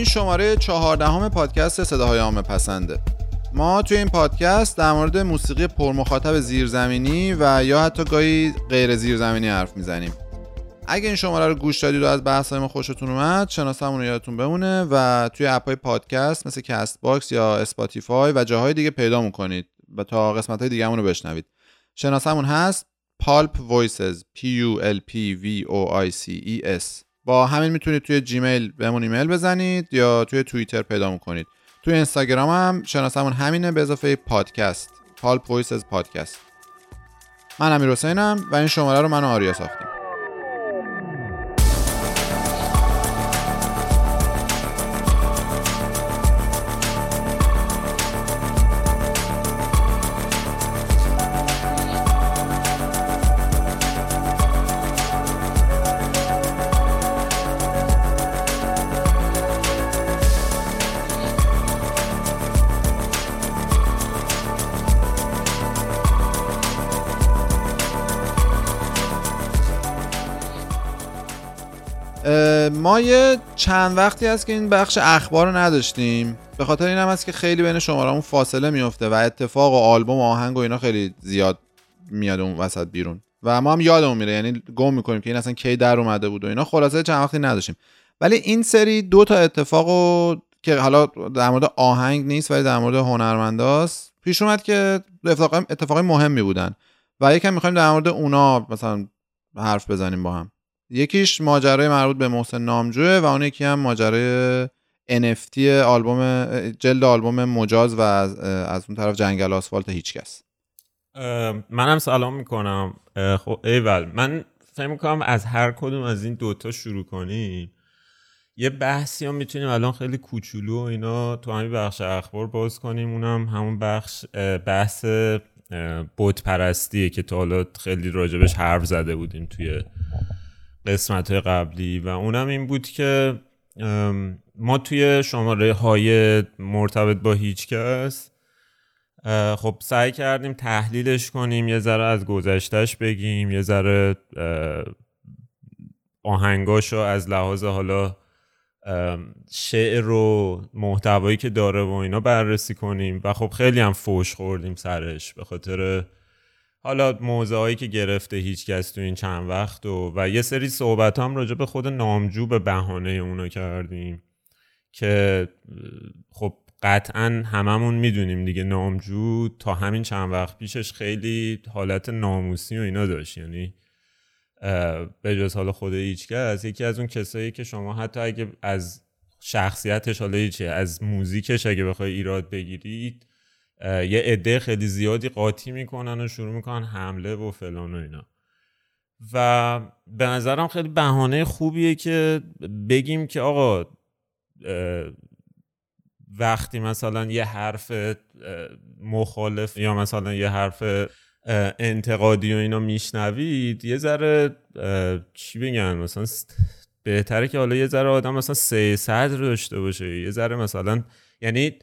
این شماره چهاردهم پادکست صداهای عامه پسنده. ما توی این پادکست در مورد موسیقی پرمخاطب زیرزمینی و یا حتی گاهی غیر زیرزمینی حرف می‌زنیم. اگه این شماره رو گوش دادید و از بحث ما خوشتون اومد شناسمون رو یادتون بمونه و توی اپای پادکست مثل کست باکس یا اسپاتیفای و جاهای دیگه پیدا می‌کنید و تا قسمت های دیگه رو بشنوید. شناسمون هست Pulp Voices P U L P V O I C E S. با همین می‌تونید توی جیمیل بهمون ایمیل بزنید یا توی توییتر پیدا کنید توی اینستاگرام هم شناسمون همینه به اضافه پادکست Pulp Voices Podcast. من امیر حسینم و این شماره رو من و آریا ساختیم. یه چند وقتی هست که این بخش اخبار رو نداشتیم. به خاطر این هم هست که خیلی بین شمارمون فاصله میفته و اتفاق و آلبوم و آهنگ و اینا خیلی زیاد میاد اون وسط بیرون. و ما هم یادمون میره یعنی گم می‌کنیم که این اصلا کی در اومده بود و اینا. خلاصه چند وقتی نداشتیم. ولی این سری دو تا اتفاق که حالا در مورد آهنگ نیست ولی در مورد هنرمنداست پیش اومد که اتفاق اتفاق مهمی بودن. و یکم می‌خوایم در مورد اونا مثلا حرف بزنیم با هم. یکیش ماجرای مربوط به محسن نامجوه و اون یکی هم ماجرای NFT آلبوم جلد آلبوم مجاز و از, اون طرف جنگل آسفالت هیچکس منم سلام می‌کنم. خب ایول من فکر می‌کنم از هر کدوم از این دوتا شروع کنیم یه بحثی هم می‌تونیم الان خیلی کوچولو و اینا تو همین بخش اخبار باز کنیم. اونم همون بخش بحث بوت پرستیه که تا حالا خیلی راجبش حرف زده بودیم توی قسمت قبلی و اونم این بود که ما توی شماره های مرتبط با هیچ کس خب سعی کردیم تحلیلش کنیم یه ذره از گذشتش بگیم یه ذره آهنگاشو از لحاظ حالا شعر و محتوایی که داره و اینا بررسی کنیم. و خب خیلی هم فوش خوردیم سرش به خاطر حالا موضوعایی که گرفته هیچ کس تو این چند وقت و, و یه سری صحبت هم راجع به خود نامجو به بهانه اونا کردیم که خب قطعا هممون می‌دونیم دیگه نامجو تا همین چند وقت پیشش خیلی حالت ناموسی و اینا داشت. یعنی به جز حالا خود هیچکس یکی از اون کسایی که شما حتی اگه از شخصیتش حالا چیه از موزیکش اگه بخوای ایراد بگیرید یه عده خیلی زیادی قاطی می‌کنن و شروع می‌کنن حمله و فلان و اینا. و به نظرم خیلی بهانه خوبیه که بگیم که آقا وقتی مثلا یه حرف مخالف یا مثلا یه حرف انتقادی و اینا میشنوید یه ذره چی بگن مثلا بهتره که حالا یه ذره آدم مثلا سه صدر داشته باشه یه ذره مثلا یعنی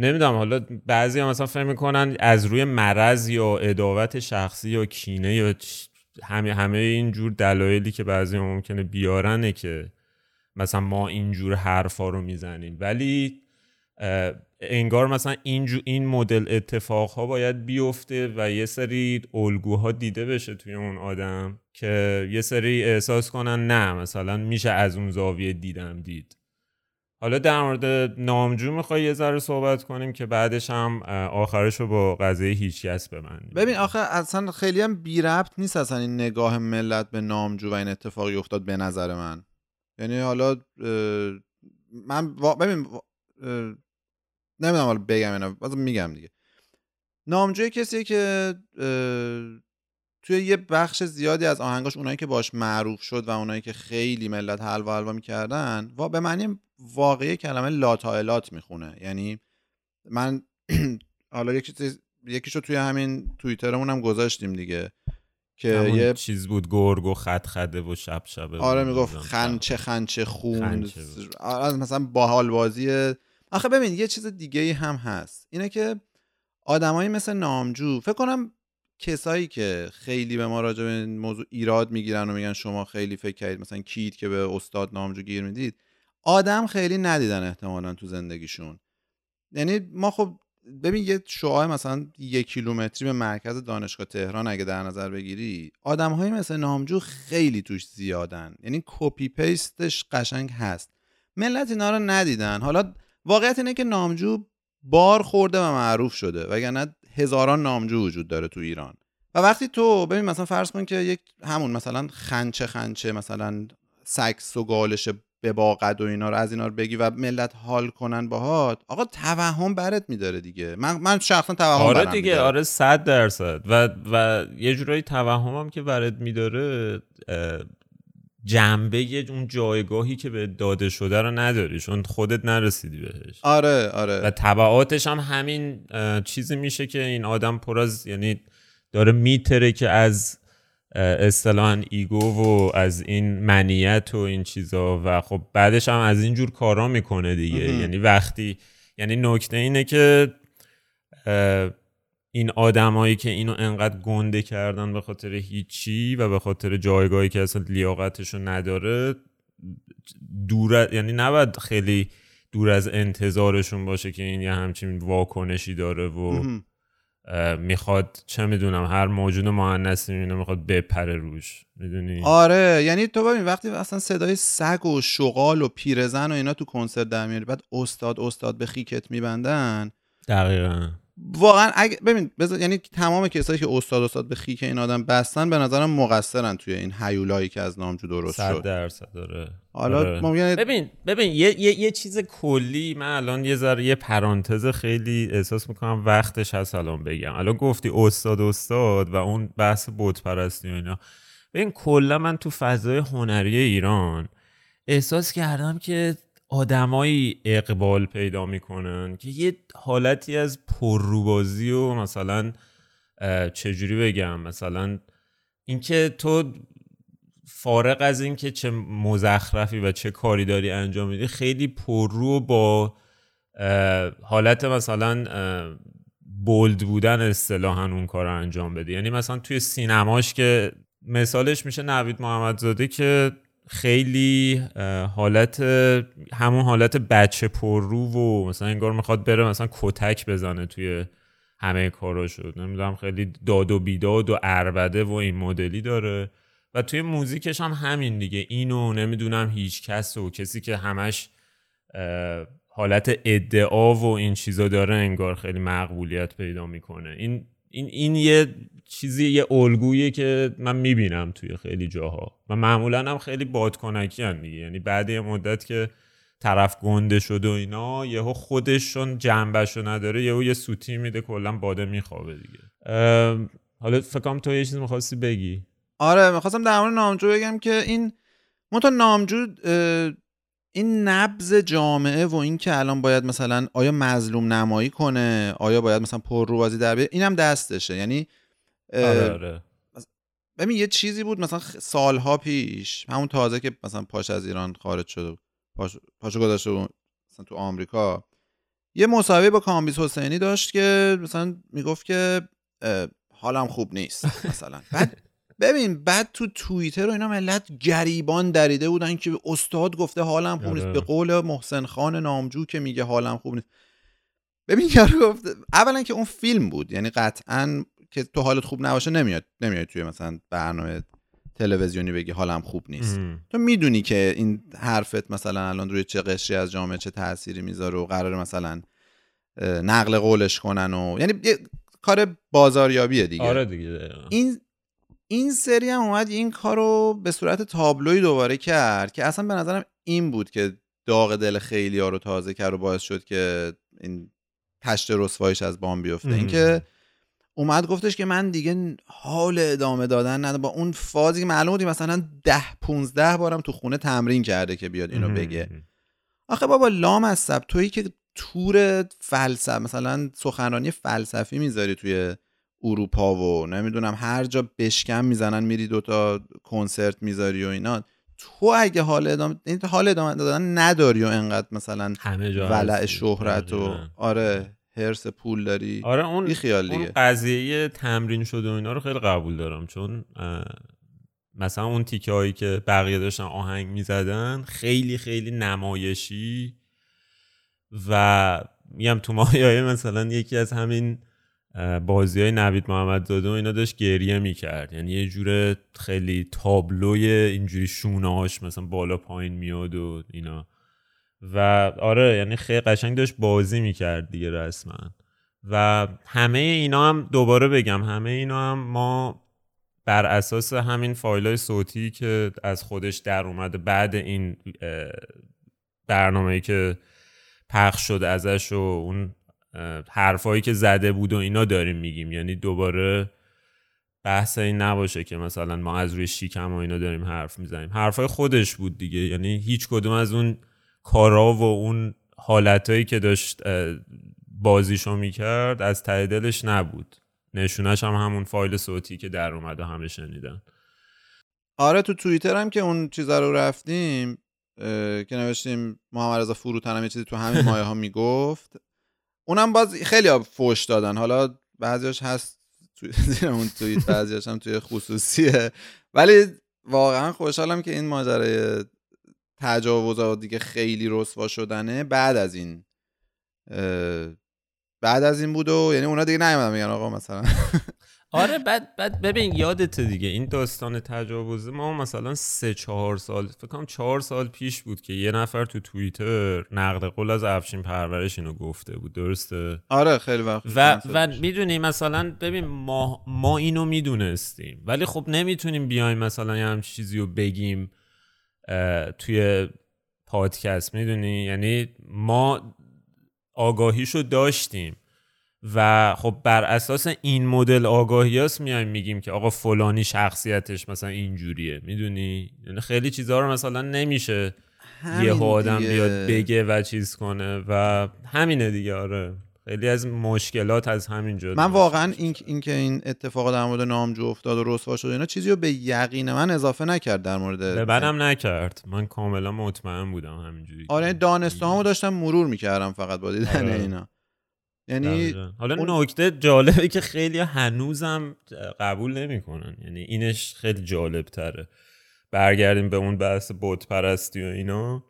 نمی‌دونم حالا بعضی هم مثلا فهم می‌کنن از روی مرض یا اداوت شخصی یا کینه یا همه همه اینجور دلایلی که بعضی هم ممکنه بیارنه که مثلا ما اینجور حرفا رو می‌زنیم. ولی انگار مثلا اینجور این مدل اتفاق ها باید بیفته و یه سری الگوها دیده بشه توی اون آدم که یه سری احساس کنن نه مثلا میشه از اون زاویه دیدم دید. حالا در مورد نامجو می‌خوای یه ذره صحبت کنیم که بعدش هم آخرش رو با قضیه هیچکس ببندیم. ببین آخه اصلا خیلی هم بی ربط نیست اصلا این نگاه ملت به نامجو و این اتفاقی افتاد به نظر من. یعنی حالا من ببین نمی‌دونم حالا بگم اینا میگم دیگه. نامجوی کسی که توی یه بخش زیادی از آهنگاش اونایی که باش معروف شد و اونایی که خیلی ملت حلوا حلوا می‌کردن و به معنی واقعی کلمه لاتائلات می‌خونه. یعنی من حالا یکی یکیشو توی همین توییترمون هم گذاشتیم دیگه که یه چیز بود گرگ و خط خده و شب شبه آره می‌گفت خنچه خنچه خون. آره مثلا باحال بازی آخه ببین یه چیز دیگه هم هست. اینه که آدمایی مثل نامجو فکر کنم کسایی که خیلی به ما راجع به این موضوع ایراد می‌گیرن و میگن شما خیلی فکر کردید مثلا کیت که به استاد نامجو گیر می‌دید آدم خیلی ندیدن احتمالا تو زندگیشون. یعنی ما خب ببین یه شعاع مثلا یک کیلومتری به مرکز دانشگاه تهران اگه در نظر بگیری آدم های مثل نامجو خیلی توش زیادن. یعنی کپی پیستش قشنگ هست. ملت اینا رو ندیدن. حالا واقعیت اینه که نامجو بار خورده و معروف شده وگرنه هزاران نامجو وجود داره تو ایران. و وقتی تو ببین مثلا فرض کن که یک همون مثلا خنچه خنچه مثلا سکس و گالش به باقد و اینا رو از اینا رو بگی و ملت حال کنن باهات آقا توهم برات میداره دیگه. من من شخصا توهم آره دیگه آره صد درصد. و و یه جورایی توهمم که برات میداره جنبه اون جایگاهی که به داده شده رو نداری چون خودت نرسیدی بهش. آره آره. و طبعاتش هم همین چیزی میشه که این آدم پر از یعنی داره میتره که از اصطلاحا ایگو و از این منیت و این چیزا و خب بعدش هم از این جور کارا می‌کنه دیگه. یعنی وقتی یعنی نکته اینه که این آدمایی که اینو انقدر گنده کردن به خاطر هیچی و به خاطر جایگاهی که اصلا لیاقتشو نداره دور یعنی نباید خیلی دور از انتظارشون باشه که این یه همچین واکنشی داره و می‌خواد چه می‌دونم هر موجود مهندسی اینو می‌خواد بپره روش. می‌دونی؟ آره یعنی تو ببین وقتی اصلا صدای سگ و شغال و پیرزن و اینا تو کنسرت در میاری بعد استاد استاد به خیکت میبندن. دقیقا. واقعا اگه ببین بذار یعنی تمام کسایی که استاد استاد به خیک این آدم بستن به نظرم مقصرن توی این حیولایی که از نامجو درست شد. درصد داره حالا آره. ممکنه ببین ببین یه, یه, یه چیز کلی من الان یه ذره یه پرانتز خیلی احساس می‌کنم وقتش هست الان بگم. الان گفتی استاد استاد و اون بحث بت پرستی و اینا. ببین کلا من تو فضای هنری ایران احساس کردم که آدمایی اقبال پیدا می‌کنن که یه حالتی از پرروبازی و مثلا چجوری بگم؟ مثلا اینکه تو فارق از اینکه چه مزخرفی و چه کاری داری انجام میدی خیلی پررو با حالت مثلا بولد بودن اصطلاحا اون کار رو انجام بدی. یعنی مثلا توی سینماش که مثالش میشه نوید محمدزاده که خیلی حالت همون حالت بچه پررو و مثلا انگار می‌خواد بره مثلا کتک بزنه توی همه شد نمی‌دونم خیلی داد و بیداد و اربده و این مدلی داره. و توی موزیکش هم همین دیگه. اینو نمی‌دونم هیچ کس و کسی که همش حالت ادعا و این چیزا داره انگار خیلی مقبولیت پیدا می‌کنه. این این این یه چیزی یه الگویی که من می‌بینم توی خیلی جاها. و معمولا هم خیلی بادکنکی هم دیگه. یعنی بعد یه مدت که طرف گنده شده و اینا یهو خودشون جنبشو نداره یهو یه سوتی میده کلا باده میخوابه دیگه. حالا فکرم تو یه چیز می‌خواستی بگی. آره می‌خواستم در مورد نامجو بگم که این منتها نامجو این نبز جامعه و این که الان باید مثلا آیا مظلوم نمایی کنه؟ آیا باید مثلا پر رو بازی در این هم دستشه. یعنی آره آره. ببین یه چیزی بود مثلا سالها پیش همون تازه که مثلا پاش از ایران خارج شده پاش پاشو گذاشته مثلا تو آمریکا یه مصاحبه با کامبیز حسینی داشت که مثلا می‌گفت که حالم خوب نیست مثلا. بعد ببین بعد تو توییتر و اینا ملت گریبان دریده بودن که استاد گفته حالم خوب نیست. آره. به قول محسن خان نامجو که میگه حالم خوب نیست. ببین یارو گفت اولا که اون فیلم بود. یعنی قطعا که تو حالت خوب نباشه نمیاد نمیاد توی مثلا برنامه تلویزیونی بگی حالم خوب نیست. تو می‌دونی که این حرفت مثلا الان روی چه قشری از جامعه چه تأثیری می‌ذاره و قرار مثلا نقل قولش کنن و یعنی کار بازاریابیه دیگه. آره دیگه این این سری هم اومد این کار رو به صورت تابلوی دوباره کرد که اصلا به نظرم این بود که داغ دل خیلی ها رو تازه کرد و باعث شد که این تشت رسوایش از بام بیفته. اینکه اومد گفتش که من دیگه حال ادامه دادن ندارم. با اون فازی که معلوم بودی مثلا ده 15 بارم تو خونه تمرین کرده که بیاد اینو بگه. آخه بابا لام از سب تویی که تور فلسفه مثلا سخنرانی فلسفی می‌ذاری توی اروپا و نمی‌دونم هر جا بشکم می‌زنن میری دوتا کنسرت می‌ذاری و اینا. تو اگه حال ادامه حال ادامه دادن نداری و انقدر مثلا همه جا ولع شهرت و آره هرس پول داری. آره اون خیال دیگه. اون قضیه تمرین شده و اینا رو خیلی قبول دارم. چون مثلا اون تیکه هایی که بقیه داشتن آهنگ می‌زدن خیلی خیلی نمایشی و میگم تو مایه مثلا یکی از همین بازی های نوید محمد زاده و اینا داشت گریه می‌کرد. یعنی یه جور خیلی تابلوی اینجوری شونهاش مثلا بالا پایین میاد و اینا. و آره یعنی خیلی قشنگ داشت بازی می‌کرد دیگه رسما. و همه اینا هم دوباره بگم همه اینا هم ما بر اساس همین فایل های صوتی که از خودش در اومده بعد این برنامه که پخش شد ازش و اون حرفایی که زده بود و اینا داریم میگیم. یعنی دوباره بحث این نباشه که مثلا ما از روی شیکم و اینا داریم حرف می‌زنیم. حرفای خودش بود دیگه. یعنی هیچ کدوم از اون کارا و اون حالتهایی که داشت بازیشو می‌کرد از ته دلش نبود. نشونش هم همون فایل صوتی که در اومد و همه شنیدن. آره تو توییتر هم که اون چیزا رو رفتیم که نوشتیم محمد رضا فروتن هم یه چیزی تو همین مایه ها می‌گفت. اونم باز خیلی فوش دادن. حالا بعضیش هست توی زیر اون توییت بعضیش هم توی خصوصیه. ولی واقعا خوشحالم که این ماجرای تجاوز دیگه خیلی رسوا شدنه بعد از این بعد از این بود و یعنی اونا دیگه نیومدن میگن آقا مثلا آره بعد بعد ببین یادت دیگه این داستان تجاوز ما مثلا سه چهار سال فکر کنم چهار سال پیش بود که یه نفر تو توییتر نقد قول از افشین پرورش اینو گفته بود درسته؟ آره خیلی وقت و و می‌دونی مثلا ببین ما ما اینو می‌دونستیم ولی خب نمی‌تونیم بیایم مثلا یه هم چیزی رو بگیم توی پادکست می‌دونی؟ یعنی ما آگاهیشو داشتیم. و خب بر اساس این مدل آگاهی هست میایم میگیم که آقا فلانی شخصیتش مثلا اینجوریه. می‌دونی؟ یعنی خیلی چیزها رو مثلا نمیشه یه آدم بیاد بگه و چیز کنه و همینه دیگه آره. خیلی از مشکلات از همین جد من واقعا این اینکه این اتفاق در مورد نامجو افتاد و رسوا شد اینا چیزی رو به یقین من اضافه نکرد در مورد به منم نکرد. من کاملا مطمئن بودم همینجوری آره دانستهامو داشتم مرور می‌کردم فقط با دیدن آره. اینا. یعنی حالا اون... نکته جالبه که خیلی هنوزم قبول نمی‌کنن. یعنی اینش خیلی جالب تره برگردیم به اون بحث بت پرستی و اینا.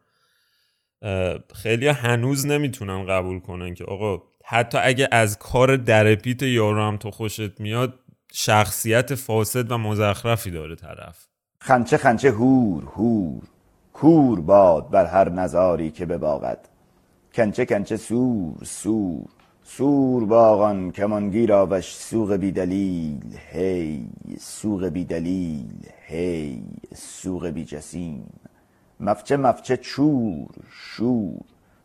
خیلی هنوز نمی‌تونن قبول کنن که آقا حتی اگه از کار درپیت یارو هم تو خوشت میاد شخصیت فاسد و مزخرفی داره طرف. خنچه خنچه هور هور کور باد بر هر نظاری که بباغد. کنچه کنچه سور سور. سور باغان کمانگیر آوش سوق بیدلیل هی سوق بیدلیل هی سوق بی جسیم مفچه مفچه چور شور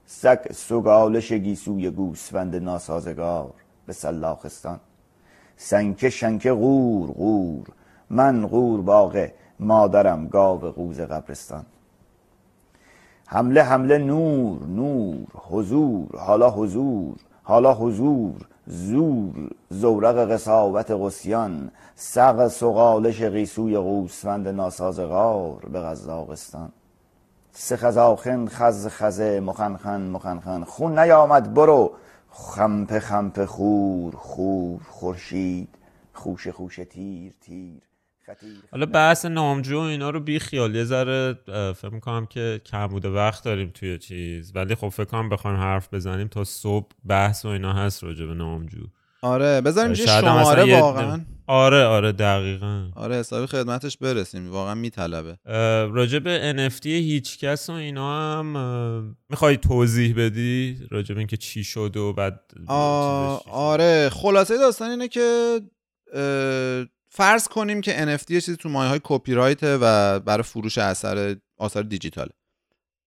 سگ سگالش گیسوی گوسفند ناسازگار به سلاخستان. سنکه شنکه غور غور من غور باغه مادرم گاو قوز قبرستان. حمله حمله نور نور حضور حالا حضور. حالا حضور زور زورق قصاوت قسیان سق سقالش غیسوی قوسفند ناسازگار به غزاقستان سه خزاخن خز خزه مخنخن مخنخن خون نیامد برو. خمپ خمپ خور خور خورشید. خوش خوش تیر تیر. حالا بحث نامجو اینا رو بی خیال یه ذره فکر می‌کنم که کم بوده وقت داریم توی چیز. ولی خب فکر کنم بخوایم حرف بزنیم تا صبح بحث و اینا هست راجع به نامجو. آره بذاریم یه شماره واقعا. آره آره دقیقا. آره حسابی خدمتش برسیم. واقعا میطلبه. راجع به NFT هیچ کس و اینا هم می‌خوای توضیح بدی راجع به اینکه چی شد و بعد آره. خلاصه داستان اینه که فرض کنیم که NFT یه چیزی تو مایه های کپی رایت و برای فروش اثر آثار دیجیتال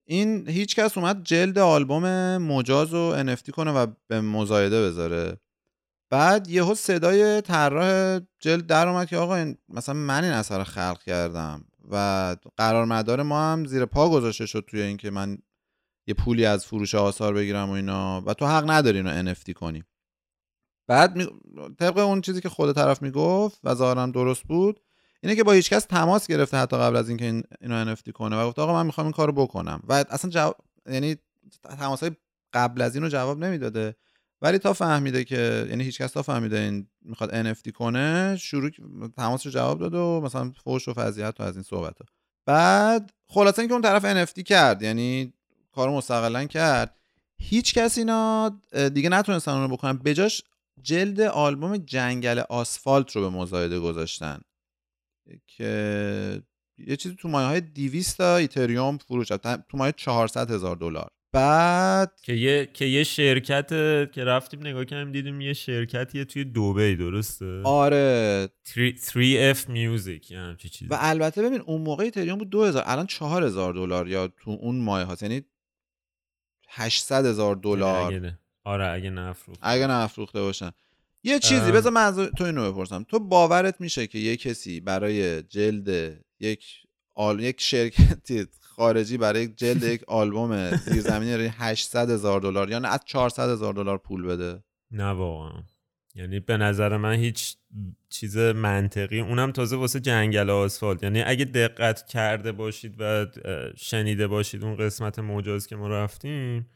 این هیچ کس اومد جلد آلبوم مجاز و NFT کنه و به مزایده بذاره. بعد یهو صدای طراح جلد در اومد که آقا مثلا من این اثر خلق کردم و قرار مدار ما هم زیر پا گذاشته شد توی اینکه من یه پولی از فروش آثار بگیرم و اینا و تو حق نداری اینو NFT کنی. بعد می... طبق اون چیزی که خود طرف می‌گفت و ظاهرا درست بود اینه که با هیچ کس تماس گرفته حتی قبل از اینکه این اینو NFT کنه و گفت آقا من می‌خوام این کارو بکنم. و اصلا جواب یعنی تماس های قبل از اینو جواب نمی‌داده. ولی تا فهمیده که یعنی هیچ کس تا فهمیده این می‌خواد NFT کنه شروع تماس رو جواب داد و مثلا فوش و فضیحت و از این صحبت ها. بعد خلاصه اینکه اون طرف NFT کرد یعنی کار مستقلا کرد هیچ کس اینا دیگه نتونستن اون رو بکنن بجاش جلد آلبوم جنگل آسفالت رو به مزایده گذاشتن. که یه چیزی تو مایه های 200 تا ایتریوم فروش تو مایه 400 هزار دلار. بعد که یه که یه شرکت که رفتیم نگاه کردیم دیدیم یه شرکتیه توی دوبی درسته؟ آره. 3F Music یعنی چیزی. و البته ببین اون موقع ایتریوم بود 2000 الان 4000 دلار یا تو اون مایه ها یعنی 800 هزار دلار. آره اگه نفروخت اگه نفروخته باشن. یه چیزی بذار من تو اینو بپرسم. تو باورت میشه که یه کسی برای جلد یک آل... یک شرکتی خارجی برای جلد یک آلبوم زیرزمینی 800 هزار دلار یا نه از 400 هزار دلار پول بده؟ نه واقعا. یعنی به نظر من هیچ چیز منطقی اونم تازه واسه جنگل آسفالت. یعنی اگه دقت کرده باشید و شنیده باشید اون قسمت مجاز که ما رفتیم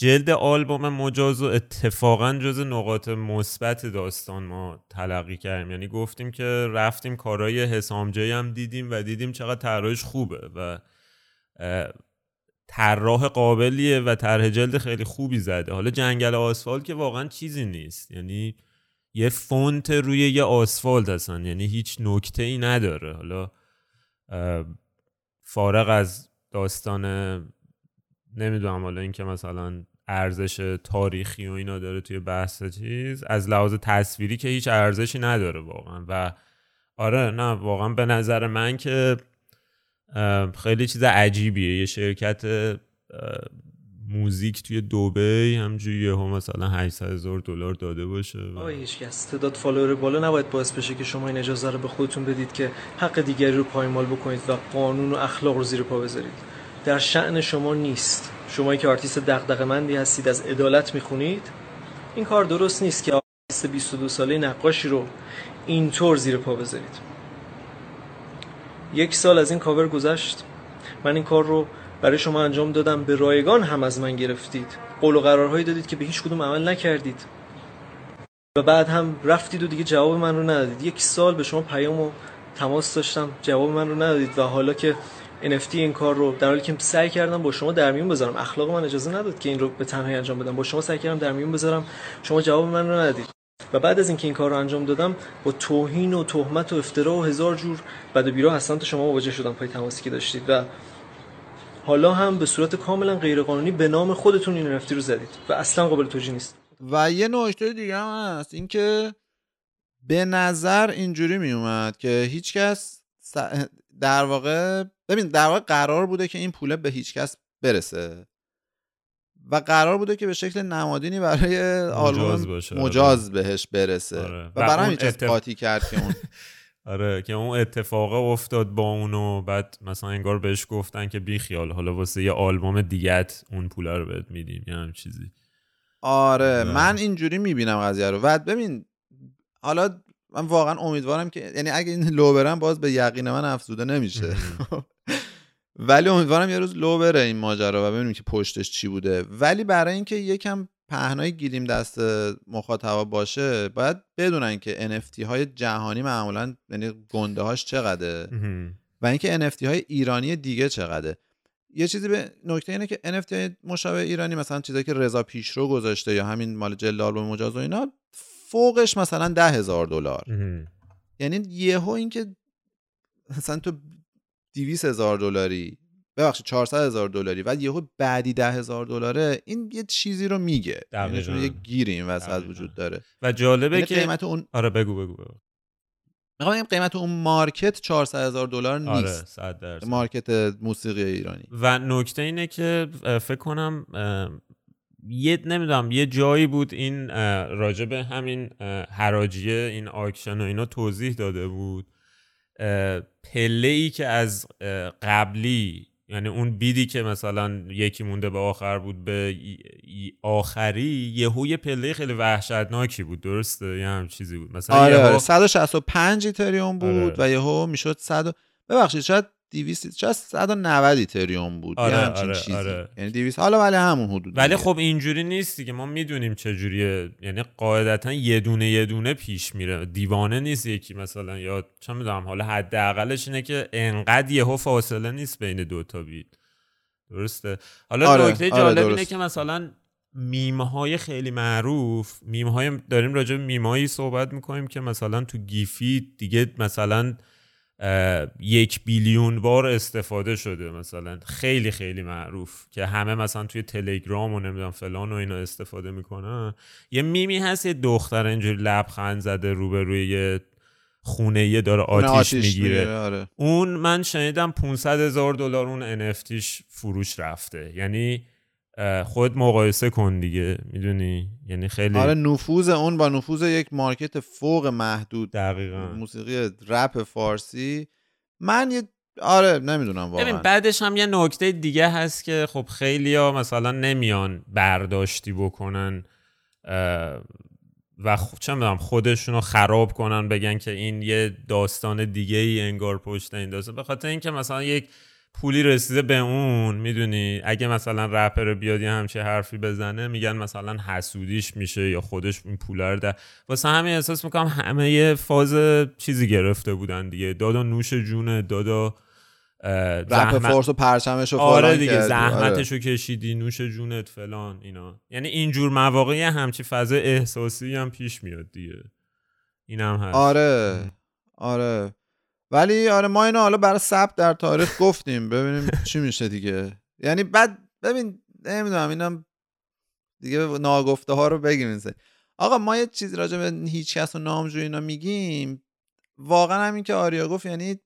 جلد آلبوم مجاز و اتفاقا جز نقاط مثبت داستان ما تلقی کردیم. یعنی گفتیم که رفتیم کارهای حسامجایی هم دیدیم و دیدیم چقدر طراحش خوبه و طراح قابلیه و طرح جلد خیلی خوبی زده. حالا جنگل آسفالت که واقعا چیزی نیست. یعنی یه فونت روی یه آسفالت هستن. یعنی هیچ نکته ای نداره. حالا فارغ از داستان نمی‌دونم حالا اینکه مثلا ارزش تاریخی و اینا داره توی بحث چیز از لحاظ تصویری که هیچ ارزشی نداره واقعا. و آره نه واقعا به نظر من که خیلی چیز عجیبیه. یه شرکت موزیک توی دوبی همجوری هم مثلا 800 هزار دلار داده باشه آقا هیچ کس. تعداد follower بالا نباید باعث بشه که شما این اجازه رو به خودتون بدید که حق دیگری رو پایمال بکنید و قانون و اخلاق رو زیر پا بذارید. در شأن شما نیست. شمایی که آرتیست دغدغه‌مندی هستید از عدالت می‌خونید این کار درست نیست که آرتیست 22 ساله نقاشی رو اینطور زیر پا بذارید. یک سال از این کاور گذشت. من این کار رو برای شما انجام دادم. به رایگان هم از من گرفتید. قول و قرارهایی دادید که به هیچ کدوم عمل نکردید. و بعد هم رفتید و دیگه جواب من رو ندادید. یک سال به شما پیام و تماس داشتم. جواب من رو ندادید. و حالا که NFT این کار رو در حالی که سعی کردم با شما در میون بذارم. اخلاق من اجازه نداد که این رو به تنهایی انجام بدم. با شما سعی کردم در میون بذارم. شما جواب من رو ندادید. و بعد از اینکه این کار رو انجام دادم با توهین و تهمت و افترا و هزار جور بد و بیرا هستن شما مواجه شدم پای تماسی که داشتید. و حالا هم به صورت کاملا غیرقانونی به نام خودتون این NFT رو زدید. و اصلا قابل توجیه نیست. و یه نکته دیگه هم هست. اینکه به نظر اینجوری می اومد که هیچکس در واقع ببین در واقع قرار بوده که این پوله به هیچ کس برسه و قرار بوده که به شکل نمادینی برای آلبوم مجاز, مجاز بهش برسه آره. و برای همین اتف... قاطی کرد که اون آره که اون اتفاق افتاد با اونو بعد مثلا انگار بهش گفتن که بی خیال حالا واسه یه آلبوم دیگت اون پولا رو بهت میدیم یا هم چیزی آره, آره. من اینجوری می‌بینم قضیه رو و ببین حالا من واقعا امیدوارم که یعنی اگه این لو برم باز به یقین من افزوده نمیشه. ولی امیدوارم یه روز لو بره این ماجرا و ببینیم که پشتش چی بوده. ولی برای اینکه یکم پهنای گیریم دست مخاطبا باشه باید بدونن که NFT های جهانی معمولا یعنی گنده هاش چقدره و اینکه NFT های ایرانی دیگه چقدره. یه چیزی به نکته اینه که NFT مشابه ایرانی مثلا چیزایی که رضا پیشرو گذاشته یا همین مال جلال آلبوم مجاز و اینا فوقش مثلا ده هزار دلار. یعنی یهو اینکه مثلا تو دیویس هزار دلاری ببخشید 400 هزار دلاری و یهو بعدی ده هزار دلاره این یه چیزی رو میگه. یعنی یه گیری این وسط وجود داره. و جالبه یعنی که قیمت اون آره بگو بگو, بگو. می‌خوام قیمت اون مارکت 400 هزار دلار آره، نیست. آره مارکت موسیقی ایرانی. و نکته اینه که فکر کنم یه نمی‌دونم یه جایی بود این راجب همین حراجیه این آکشن و اینا توضیح داده بود. پله ای که از قبلی یعنی اون بیدی که مثلا یکی مونده به آخر بود به آخری یهو یه پله خیلی وحشتناکی بود درسته؟ یه هم چیزی بود. مثلا آره, یهو... 165 ایتریوم بود آره. و یهو می‌شد 100 ببخشید شاید 200 شاید 190 اتریوم بود آره، یه همچین آره، چیزی آره. یعنی 200 حالا ولی همون حدود ولی دیگه. خب اینجوری نیست که ما می‌دونیم چجوریه یعنی قاعدتا یه دونه یه دونه پیش میره دیوانه نیست یکی مثلا یا چه می‌دونم حالا حداقلش اینه که انقدر یهو فاصله نیست بین دو تا bid درسته حالا آره، نکته آره، جالب اینه درست. که مثلا میم های خیلی معروف میم های داریم راجع به میم صحبت می‌کنیم که مثلا تو گیفی دیگه مثلا یک بیلیون بار استفاده شده مثلا. خیلی خیلی معروف که همه مثلا توی تلگرام و نمی‌دونم فلان و اینا استفاده می‌کنن. یه میمی هست یه دختر اینجوری لبخند زده روبروی یه خونه یه داره اون آتیش, می‌گیره. آره. اون من شنیدم 500 هزار دلار اون NFTش فروش رفته. یعنی خود مقایسه کن دیگه می‌دونی؟ یعنی خیلی آره نفوذ اون با نفوذ یک مارکت فوق محدود دقیقا. موسیقی رپ فارسی. من یه آره نمی‌دونم ببین واقعا بعدش هم یه نکته دیگه هست که خب خیلی ها مثلا نمیان برداشتی بکنن و خ- چه می‌دونم خودشون رو خراب کنن بگن که این یه داستان دیگه ای انگار پشت این داستان. به خاطر اینکه مثلا یک پولی رسیده به اون می‌دونی؟ اگه مثلا رپر بیاد یه همچه حرفی بزنه میگن مثلا حسودیش میشه یا خودش این پول رو ده واسه همین احساس می‌کنم همه یه فاز چیزی گرفته بودن دیگه. دادا نوش جونه دادا رپ فارس و پرچمش و آره دیگه کردی. زحمتشو کشیدی نوش جونت فلان اینا. یعنی اینجور مواقع یه همچی فضا احساسی هم پیش میاد دیگه. اینم هست. آره. آره. ولی آره ما اینو حالا برای ثبت در تاریخ گفتیم. ببینیم چی میشه دیگه. یعنی بعد ببین نمی‌دونم اینم دیگه ناگفته ها رو بگیم. آقا ما یه چیز راجع به هیچ کس و نامجویی اینا میگیم. واقعا همین که آریا گفت یعنی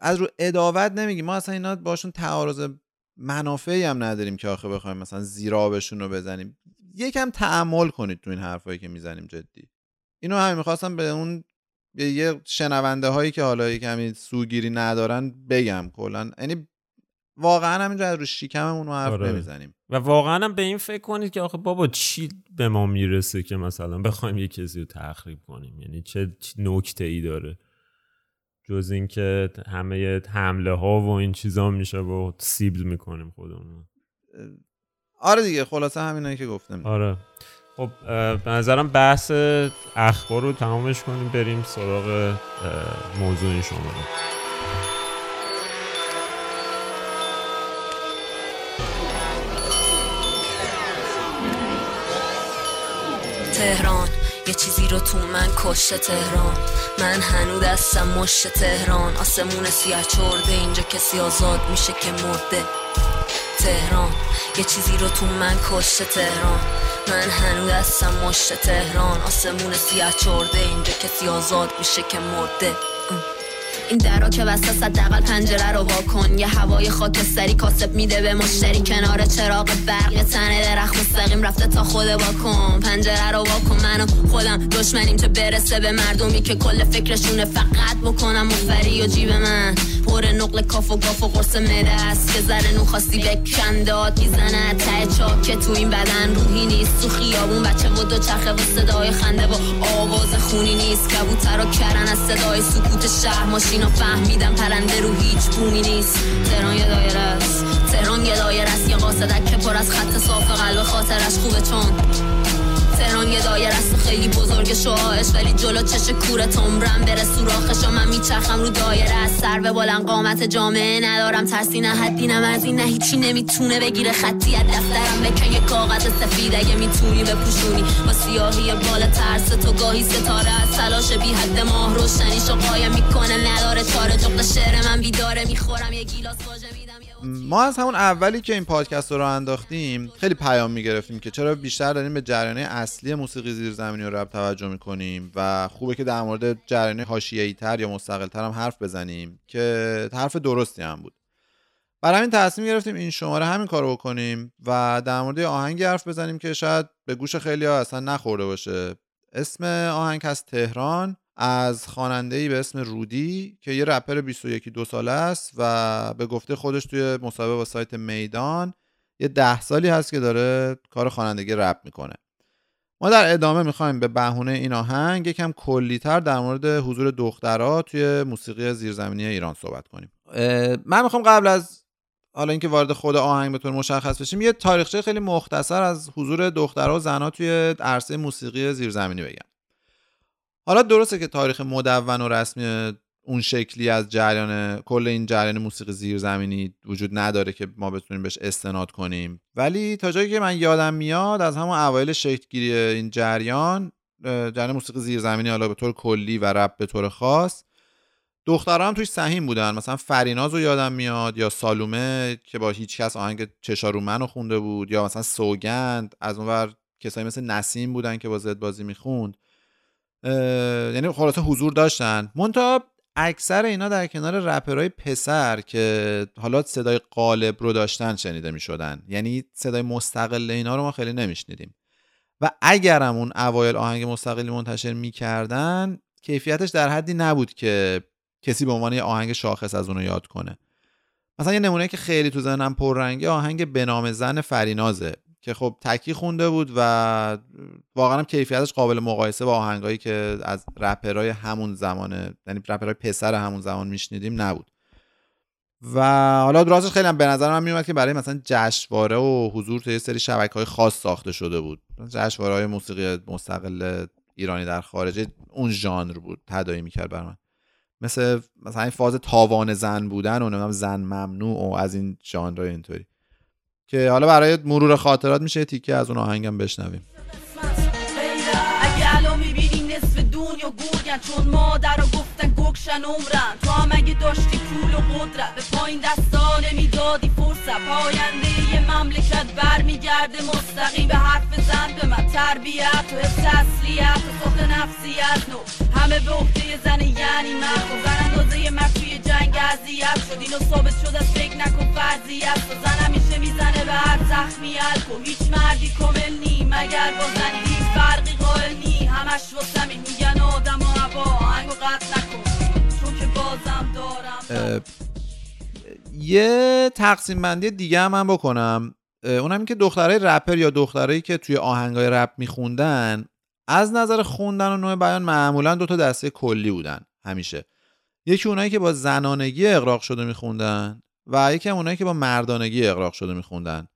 از رو اداوت نمیگیم. ما اصلا اینا باشون تعارض منافعی هم نداریم که آخه بخوایم مثلا زیرابشون رو بزنیم. یکم تعمل کنید تو این حرفایی که می‌زنیم جدی. اینو همین می‌خواستم به اون یه شنونده هایی که حالا یه کمی سوگیری ندارن بگم کلا. یعنی واقعا همینجا از رو شیکممون رو حرف آره. نمی‌زنیم. و واقعا هم به این فکر کنید که آخه بابا چی به ما می‌رسه که مثلا بخوایم یه کسی رو تخریب کنیم؟ یعنی چه نکته ای داره؟ جز اینکه همه حمله ها و این چیزا میشه و سیبل می‌کنیم خودمون. آره دیگه خلاصه همینایی که گفتم. آره. خب به نظرم بحث اخبار رو تمامش کنیم بریم سراغ موضوع شما تهران یه چیزی رو تو من کشته تهران. من هنو دستم مشت تهران. آسمون سیاه چرده اینجا کسی آزاد میشه که مرده. تهران یه چیزی رو تو من کشته تهران. من هنو دستم مشت تهران آسمون سیاه چرده اینجا کسی آزاد میشه که مرده. این درا که بسته حداقل پنجره رو وا کن. یه هوای خاکستری کاسب میده به مشتری کنار چراغ برق. تنه درخت مستقیم رفته تا خود وا کن. پنجره رو وا کن. منو خودم دشمنیم چه برسه به مردمی که کل فکرشونه فقط بکنم. مفری و جیب من پر نقل کاف و گاف و قرص مده است. که ذره نون خواستی بکن داد می‌زنه ته چاک تو این بدن روحی نیست. تو خیابون بچه و دو چرخه و صدای خنده و آواز خونی نیست. کبوتر کرن از صدای سکوت شهر ماشینا فهمیدم پرنده رو هیچ بومی نیست. تهران یه دایره است. تهران یه دایره است. یه قاصدک که پر از خط صاف قلب خاطرش خوبه چون. تهران یه دایر است. خیلی بزرگ شعاعش ولی جلو چش کوره تمرم بره سوراخش من میچرخم رو دایره. از سر به بلند قامت جامعه ندارم ترسی نه حدی نه مرزی نه هیچی. نمی‌تونه بگیره خطی از دفترم. بکن یه کاغذ سفید اگه می‌تونی بپوشونی. با سیاهی بال ترس تو گاهی ستاره از تلاش بی حد ماه. روشنیشو قایم می‌کنه نداره چاره جغد شعر من. بیداره می‌خورم یه گیلاس یه ما از همون اولی که این پادکست رو انداختیم خیلی پیام می‌گرفتیم که چرا بیشتر داریم به جریان اصلی موسیقی زیرزمینی و رپ توجه می‌کنیم و خوبه که در مورد جریان حاشیه‌ای تر یا مستقل تر هم حرف بزنیم که حرف درستی هم بود. برای همین تصمیم گرفتیم این شماره همین کارو بکنیم و در مورد آهنگی حرف بزنیم که شاید به گوش خیلی ها اصلا نخورده باشه. اسم آهنگ از تهران. از خواننده به اسم رودی که یه رپر 21 دو ساله است و به گفته خودش توی مسابقه با سایت میدان یه ده سالی هست که داره کار خوانندگی رپ می‌کنه. ما در ادامه می‌خوایم به بهونه این آهنگ یکم کلیتر در مورد حضور دخترها توی موسیقی زیرزمینی ایران صحبت کنیم. من می‌خوام قبل از حالا اینکه وارد خود آهنگ به مشخص بشیم یه تاریخچه خیلی مختصر از حضور دخترها و زنها توی عرصه موسیقی زیرزمینی بگم. حالا درسته که تاریخ مدون و رسمی اون شکلی از جریان کل این جریان موسیقی زیرزمینی وجود نداره که ما بتونیم بهش استناد کنیم. ولی تا جایی که من یادم میاد از همون اوایل شکلگیری این جریان جریان موسیقی زیرزمینی حالا به طور کلی و رپ به طور خاص دخترها هم توش سهیم بودن. مثلا فریناز رو یادم میاد یا سالومه که با هیچ کس آهنگ چشارومن رو خونده بود یا مثلا سوگند از اونور کسایی مثل نسیم بودن که با زد بازی می‌خوند. یعنی خلاصه حضور داشتن. مونتا اکثر اینا در کنار رپرهای پسر که حالا صدای قالب رو داشتن شنیده می شدن یعنی صدای مستقل اینا رو ما خیلی نمیشنیدیم. و اگرم اون اوایل آهنگ مستقلی منتشر می‌کردن کیفیتش در حدی نبود که کسی به عنوان یه آهنگ شاخص از اونو یاد کنه. مثلا یه نمونه که خیلی تو ذهنم پررنگی آهنگ به نام زن فرینازه. که خب تکی خونده بود و واقعا هم کیفیتش قابل مقایسه با آهنگایی که از رپرای همون زمان یعنی رپرای پسر همون زمان میشنیدیم نبود. و حالا راستش خیلی هم به نظر من میومد که برای مثلا جشنواره و حضور توی سری شبکه های خاص ساخته شده بود. جشنواره های موسیقی مستقل ایرانی در خارج اون ژانر بود تدایی می‌کرد بر من. مثل مثلا این فاز تاوان زن بودن و نمی‌دونم زن ممنوع و از این ژانرهای اینطوری. که حالا برای مرور خاطرات میشه تیکه از اون آهنگم بشنویم. اگه الان می‌بینی نصف دنیا گرگن چون مادر رو گفتن گکشن عمرن. اگه داشتی پول و قدرت به پایین دستا نمی‌دادی فرصت. پاینده یه مملکت برمیگرده مستقیم به حرف زن به من تربیت و حس اصلیت و سخت نفسیت نو. همه به عهده زن یعنی من. خب زن اندازه مرد توی جنگ اذیت شد. اینو ثابت شد از فکر نکن فرضیت. و زن همیشه می‌زنه به هر زخمی الکو هیچ مردی کامل نی مگر با زنی هیچ فرقی قائل نی. همش واسه میگن آدم و هوا. آهنگو قطع یه تقسیم بندی دیگه هم من بکنم. اونم که دخترای رپر یا دخترایی که توی آهنگای رپ میخوندن از نظر خوندن و نوع بیان معمولا دو تا دسته کلی بودن همیشه. یکی اونایی که با زنانگی اقراق شده میخوندن و یکی هم اونایی که با مردانگی اقراق شده میخوندن.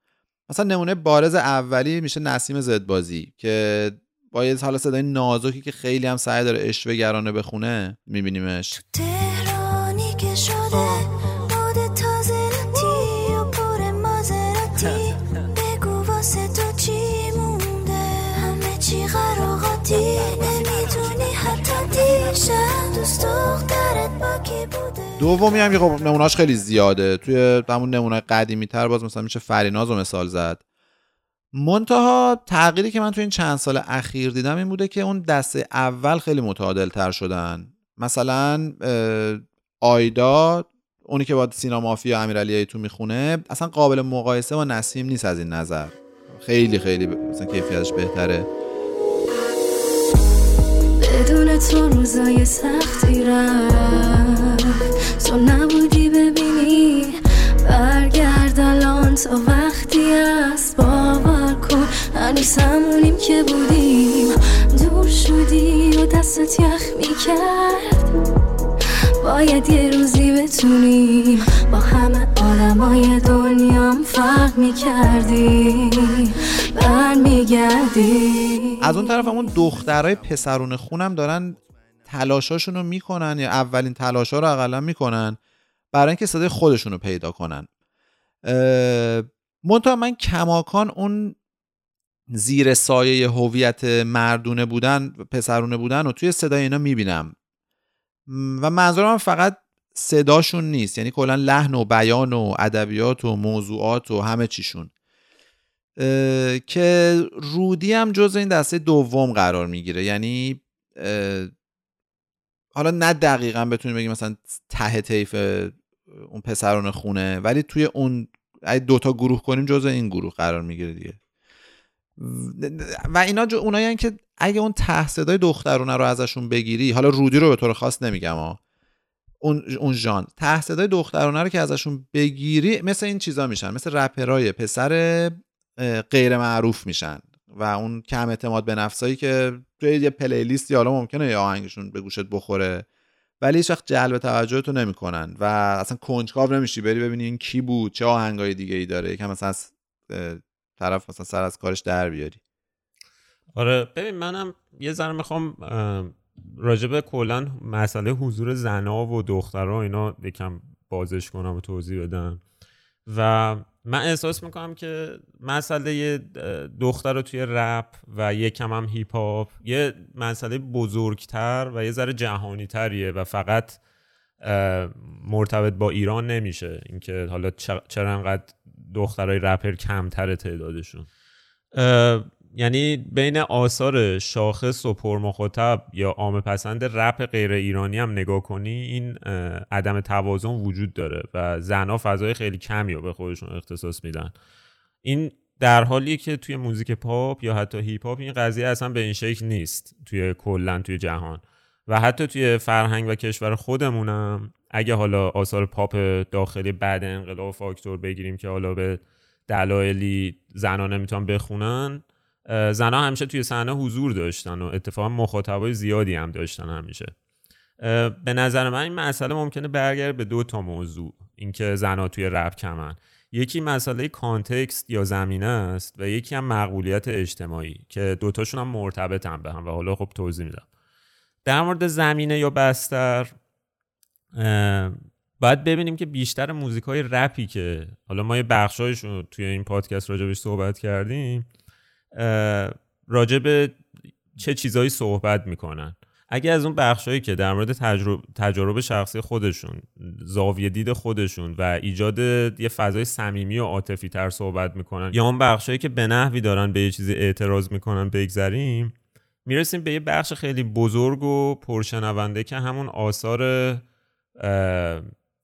مثلا نمونه بارز اولی میشه نسیم زدبازی که با یه حالا صدای نازکی که خیلی هم سعی داره اشوه گرانه بخونه میبینیمش. تهرانی که شده مود تازه راتی و پر مازراتی بگو واسه تو چی مونده همه چی قراغاتی نمی‌تونی حتی دیشب دوست دخترت با کی بوده دومی هم که خب نمونهاش خیلی زیاده توی همون نمونه قدیمی تر باز مثلا میشه فریناز رو مثال زد منتها تغییری که من تو این چند سال اخیر دیدم این بوده که اون دسته اول خیلی متعادل تر شدن مثلا آیدا اونی که با سینا مافیا امیرعلی تو می‌خونه اصلا قابل مقایسه با نسیم نیست از این نظر. خیلی خیلی مثلا کیفیتش بهتره. بدون تو روزای سختی رفت. تو نبودی ببینی برگرد الان. تا وقتی است باور کن. هنوز همونیم که بودیم. دور شدی و دستت یخ می‌کرد. باید یه روزی بتونیم. با همه آدمای دنیام فرق می‌کردیم. برمیگردی از اون طرف همون دخترای پسرون خونم دارن تلاشاشون رو می‌کنن یا اولین تلاشا رو اقلا می‌کنن برای اینکه صدای خودشون رو پیدا کنن. منتها من کماکان اون زیر سایه هویت مردونه بودن پسرونه بودن و توی صدای اینا می‌بینم. و منظورم فقط صداشون نیست. یعنی کلا لحن و بیان و ادبیات و موضوعات و همه چیشون. که رودی هم جز این دسته دوم قرار می‌گیره. یعنی حالا نه دقیقا بتونیم بگیم مثلا ته طیف اون پسران خونه ولی توی اون دوتا گروه کنیم جز این گروه قرار می‌گیره دیگه. و اینا جو اونایی که اگه اون ته صدای دخترونه رو ازشون بگیری حالا رودی رو به طور خاص نمیگم ها اون اون ژان. ته صدای دخترونه رو که ازشون بگیری مثل این چیزا میشن مثل رپرای پسر غیر معروف میشن و اون کم اعتماد به نفسایی که توی یه پلیلیستی حالا ممکنه یه آهنگشون به گوشت بخوره ولی هیچ وقت جلب توجه تو نمی‌کنن و اصلا کنجکاو نمیشی بری ببینی این کی بود چه آهنگای دیگه ای داره. یکم مثلا طرف مثلا سر از کارش در بیاری. آره ببین منم یه ذره می‌خوام راجب کلا مسئله حضور زنا و دخترها اینا یکم بازش کنم و توضیح بدم. و من احساس می‌کنم که مسئله دختر رو توی رپ و یکم هم هیپ هاپ یه مسئله بزرگتر و یه ذره جهانی تریه و فقط مرتبط با ایران نمیشه. اینکه حالا چرا انقدر دخترای رپر کمتر تعدادشون. یعنی بین آثار شاخص و پرمخاطب یا عام پسند رپ غیر ایرانی هم نگاه کنی این عدم توازن وجود داره و زنها فضای خیلی کمی رو به خودشون اختصاص میدن. این در حالیه که توی موزیک پاپ یا حتی هیپ هاپ این قضیه اصلا به این شکل نیست توی کلا توی جهان. و حتی توی فرهنگ و کشور خودمونم اگه حالا آثار پاپ داخلی بعد انقلاب فاکتور بگیریم که حالا به دلایلی زنها نمی‌تونن بخونن زنها همیشه توی صحنه حضور داشتن و اتفاقا مخاطبای زیادی هم داشتن همیشه. به نظر من این مسئله ممکنه برگرده به دو تا موضوع. اینکه زنها توی رپ کمن. یکی مسئله کانتکست یا زمینه است و یکی هم مقبولیت اجتماعی که دوتاشون هم مرتبطن به هم و حالا خب توضیح میدم. در مورد زمینه یا بستر باید ببینیم که بیشتر موزیک های رپی که حالا ما یه بخشایشون رو توی این پادکست راجبش صحبت کردیم راجب چه چیزایی صحبت می‌کنن. اگه از اون بخشایی که در مورد تجربه, تجارب شخصی خودشون زاویه دید خودشون و ایجاد یه فضای صمیمی و عاطفی تر صحبت می‌کنن یا اون بخشایی که به نحوی دارن به یه چیزی اعتراض می‌کنن بگذریم می‌رسیم به یه بخش خیلی بزرگ و پرشنونده که همون آثار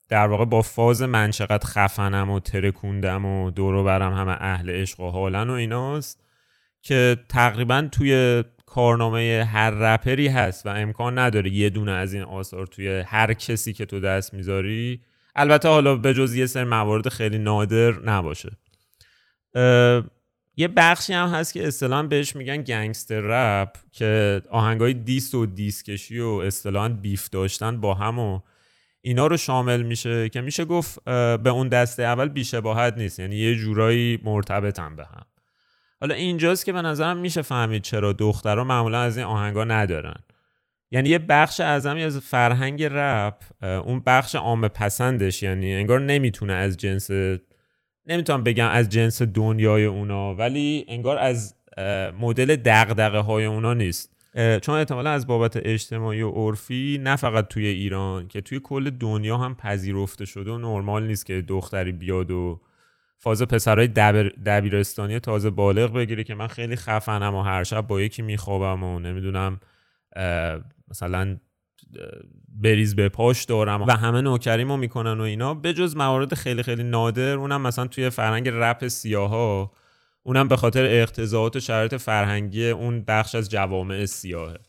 در واقع با فاز من چقدر خفنم و ترکوندم و دورو برم همه اهل عشق و حالن و ایناست که تقریبا توی کارنامه هر رپری هست و امکان نداره یه دونه از این آثار توی هر کسی که تو دست می‌ذاری. البته حالا به جز یه سری موارد خیلی نادر نباشه. یه بخشی هم هست که اصطلاحا بهش میگن گنگستر رپ که آهنگای دیس و دیسکشی و اصطلاحا بیف داشتن با هم و اینا رو شامل میشه که میشه گفت به اون دسته اول بیشباهت نیست. یعنی یه جورایی مرتبطن به هم. حالا اینجاست که به نظرم میشه فهمید چرا دخترها معمولا از این آهنگا ندارن. یعنی یه بخش اعظمی از فرهنگ رپ اون بخش عام پسندش یعنی انگار نمی‌تونه از جنس نمی‌تونم بگم از جنس دنیای اونا ولی انگار از مدل دغدغه های اونا نیست. چون احتمالا از بابت اجتماعی و عرفی نه فقط توی ایران که توی کل دنیا هم پذیرفته شده و نرمال نیست که دختری بیاد و فاز پسرهای دبیر دبیرستانی تازه بالغ بگیره که من خیلی خفنم و هر شب با یکی میخوابم و نمی‌دونم مثلا بریز به پاش دارم و همه نوکریمو می‌کنن و اینا. به جز موارد خیلی خیلی نادر اونم مثلا توی فرهنگ رپ سیاها. اونم به خاطر اقتضاعات و شرایط فرهنگی اون بخش از جوامع سیاهه.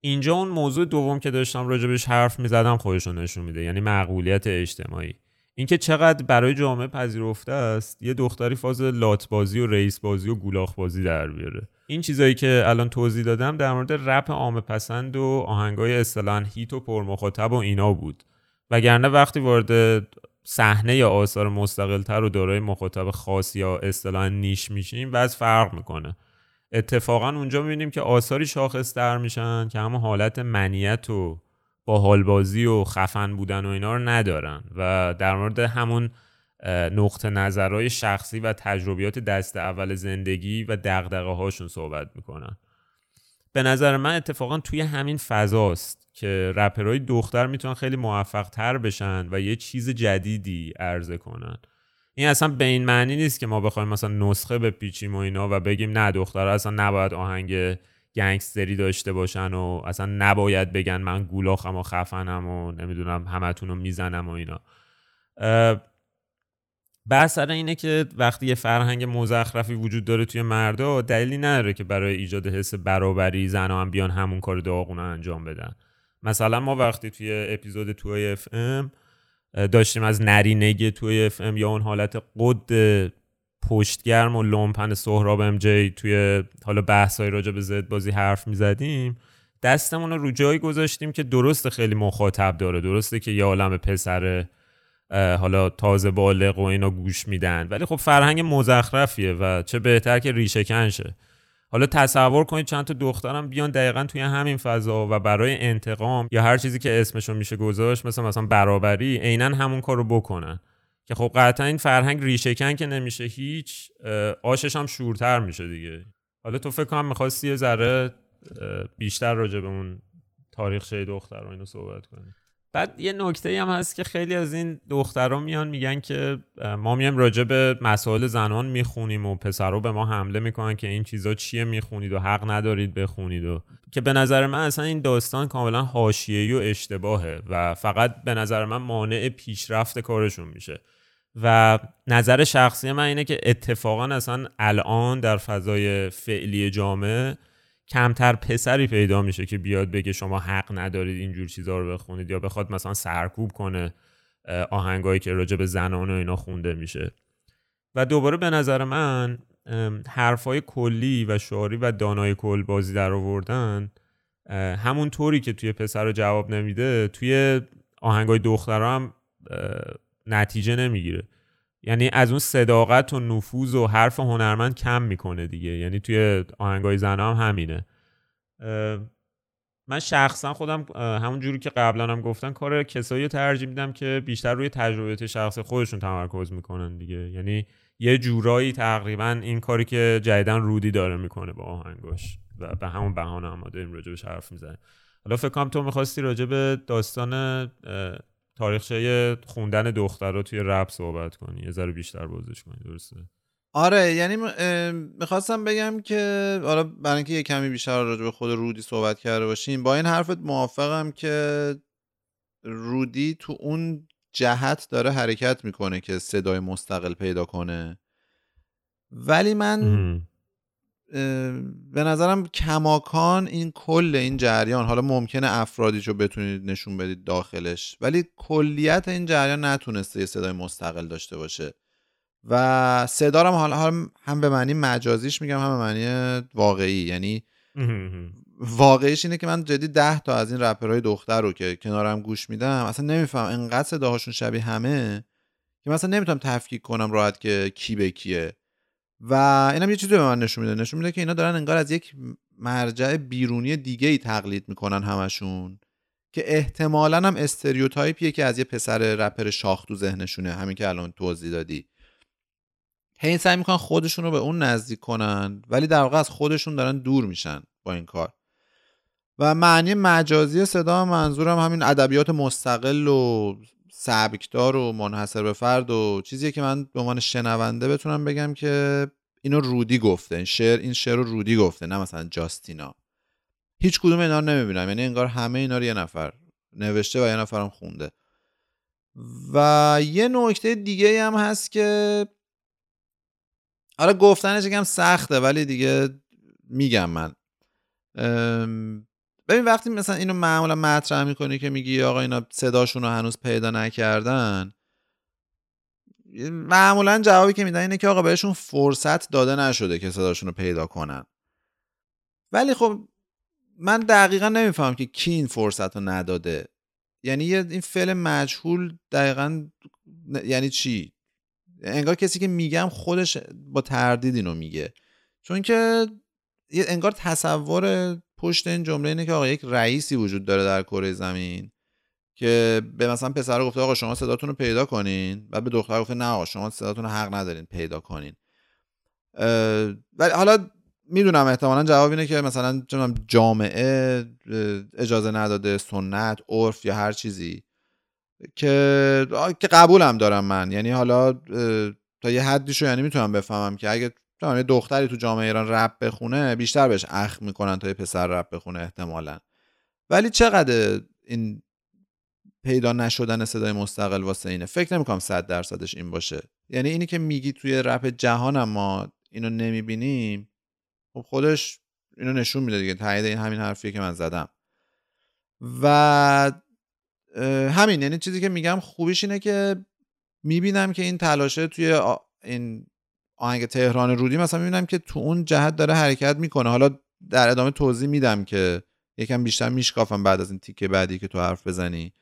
اینجا اون موضوع دوم که داشتم راجبش حرف می‌زدم خودشون نشون میده یعنی مقبولیت اجتماعی. اینکه چقدر برای جامعه پذیرفته است یه دختری فاز لات بازی و رئیس بازی و گولاخ بازی در بیاره. این چیزایی که الان توضیح دادم در مورد رپ عامه پسند و آهنگای اصطلاحاً هیت و پرمخاطب و اینا بود. وگرنه وقتی وارد صحنه یا آثار مستقلتر و دارای مخاطب خاص یا اصطلاحاً نیش میشیم بعض فرق می‌کنه. اتفاقا اونجا می‌بینیم که آثاری شاخص در میشن که همون حالت منیت و با حالبازی و خفن بودن و اینا رو ندارن و در مورد همون نقطه نظرهای شخصی و تجربیات دست اول زندگی و دقدقه هاشون صحبت می‌کنن. به نظر من اتفاقا توی همین فضاست. که رپرهای دختر می‌تونن خیلی موفق تر بشن و یه چیز جدیدی عرضه کنن. این اصلا به این معنی نیست که ما بخوایم مثلا نسخه بپیچیم و اینا و بگیم نه دختر اصلا نباید آهنگ گنگستری داشته باشن و اصلا نباید بگن من گولاخم و خفنم و نمی‌دونم همتون رو می‌زنم و اینا. بحث اینه که وقتی یه فرهنگ مزخرفی وجود داره توی مردا دلیلی نداره که برای ایجاد حس برابری زنها هم بیان همون کار داغونه انجام بدن. مثلا ما وقتی توی اپیزود توی اف ام داشتیم از نرینگی توی اف ام یا اون حالت قد پشتگرم و لومپن سهراب MJ توی حالا بحثای راجع به زد بازی حرف می‌زدیم دستمون رو رو جایی گذاشتیم که درست خیلی مخاطب داره درسته که یه عالم پسر حالا تازه بالغ و اینا گوش میدن ولی خب فرهنگ مزخرفیه و چه بهتر که ریشه کن شه. حالا تصور کنید چند تا دخترم بیان دقیقا توی همین فضا و برای انتقام یا هر چیزی که اسمشون میشه گذاشت مثل مثلا برابری عینا همون کار رو بکنن. که خب قطعا این فرهنگ ریشهکن که نمیشه هیچ آشش هم شورتر میشه دیگه. حالا تو فکر کنم می‌خواستی یه ذره بیشتر راجع به اون تاریخ دختر رو اینو صحبت کنی. بعد یه نکته هم هست که خیلی از این دخترها میان میگن که ما میایم راجع به مسائل زنان می‌خونیم و پسرها به ما حمله می‌کنن که این چیزا چیه می‌خونید و حق ندارید بخونید و که به نظر من اصلا این داستان کاملا حاشیه‌ای و اشتباهه و فقط به نظر من مانع پیشرفت کارشون میشه. و نظر شخصی من اینه که اتفاقا اصلا الان در فضای فعلی جامعه کمتر پسری پیدا میشه که بیاد بگه شما حق ندارید اینجور چیزها رو بخونید یا بخواد مثلا سرکوب کنه آهنگایی که راجع به زنان و اینا خونده میشه. و دوباره به نظر من حرفای کلی و شعاری و دانای کل بازی در آوردن همون طوری که توی پسر رو جواب نمیده توی آهنگای دختر هم نتیجه نمی‌گیره. یعنی از اون صداقت و نفوذ و حرف هنرمند کم می‌کنه دیگه. یعنی توی آهنگای زن هم همینه. من شخصا خودم همون جوری که قبلا هم گفتن کار کسایی ترجیح میدم که بیشتر روی تجربه شخص خودشون تمرکز می‌کنن دیگه. یعنی یه جورایی تقریبا این کاری که جدیدن رودی داره می‌کنه با آهنگاش و به همون بهانه هم داریم راجبش حرف می‌زنیم. حالا فکر کنم تو می‌خواستی راجع به داستان تاریخچه خوندن دختر رو توی رپ صحبت کنی یه ذره بیشتر بازش کنی درسته؟ آره یعنی می‌خواستم بگم که حالا برای اینکه یه کمی بیشتر راجع به خود رودی صحبت کرده باشیم با این حرفت موافقم که رودی تو اون جهت داره حرکت می‌کنه که صدای مستقل پیدا کنه. ولی من به نظرم کماکان این کل این جریان حالا ممکنه افرادی رو بتونید نشون بدید داخلش ولی کلیت این جریان نتونسته یه صدای مستقل داشته باشه. و صدا هم حالا هم به معنی مجازیش میگم هم به معنی واقعی. یعنی واقعیش اینه که من جدی ده تا از این رپرهای دختر رو که کنارم گوش میدم اصلا نمیفهم انقدر صداهاشون شبیه همه که مثلا نمی‌تونم تفکیک کنم راحت که کی به کیه. و اینم یه چیزی به من نشون میده. نشون میده که اینا دارن انگار از یک مرجع بیرونی دیگه ای تقلید می‌کنن همشون که احتمالا هم استریوتایپیه که از یه پسر رپر شاخ تو ذهنشونه. همین که الان توضیح دادی. هی سعی می‌کنن خودشون رو به اون نزدیک کنن ولی در واقع از خودشون دارن دور میشن با این کار. و معنی مجازی صدا منظورم همین ادبیات مستقل و سبکدار و منحصر به فرد و چیزیه که من به عنوان شنونده بتونم بگم که اینو رودی گفته. این شعر این شعر رو رودی گفته نه مثلا جاستینا. هیچ کدوم اینا رو نمی‌بینم. یعنی انگار همه اینا رو یه نفر نوشته و یه نفرم خونده. و یه نکته دیگه هم هست که حالا گفتنش یکم سخته ولی دیگه میگم من. ببین وقتی مثلا اینو معمولا مطرح می‌کنی که میگی آقا اینا صداشون رو هنوز پیدا نکردن معمولا جوابی که میدن اینه که آقا بهشون فرصت داده نشده که صداشون رو پیدا کنن. ولی خب من دقیقا نمیفهم که کی این فرصت رو نداده. یعنی این فعل مجهول دقیقا یعنی چی؟ انگار کسی که میگم خودش با تردید اینو میگه. چون که انگار تصور پشت این جمله اینه که آقا یک رئیسی وجود داره در کره زمین که به مثلا پسر گفته آقا شما صداتون رو پیدا کنین. بعد به دختر گفته نه آقا شما صداتون رو حق ندارین پیدا کنین. ولی حالا می‌دونم احتمالا جواب اینه که مثلا جامعه اجازه نداده سنت عرف یا هر چیزی که که قبولم دارم من. یعنی حالا تا یه حدیشو یعنی می‌تونم بفهمم که اگه یه دختری تو جامعه ایران رپ بخونه بیشتر بهش اخ می‌کنن تا یه پسر رپ بخونه احتمالا. ولی چقدر این پیدا نشدن صدای مستقل واسه اینه؟ فکر نمی‌کنم صد درصدش این باشه. یعنی اینی که میگی توی رپ جهان ما اینو نمی‌بینیم خب خودش اینو نشون میده دیگه تایید این همین حرفیه که من زدم. و همین یعنی چیزی که میگم خوبیش اینه که می‌بینم که این تلاشه توی این آهنگ تهران رودی مثلا می‌بینم که تو اون جهت داره حرکت می‌کنه. حالا در ادامه توضیح میدم که یکم بیشتر میشکافم بعد از این تیکه بعدی که تو حرف بزنی.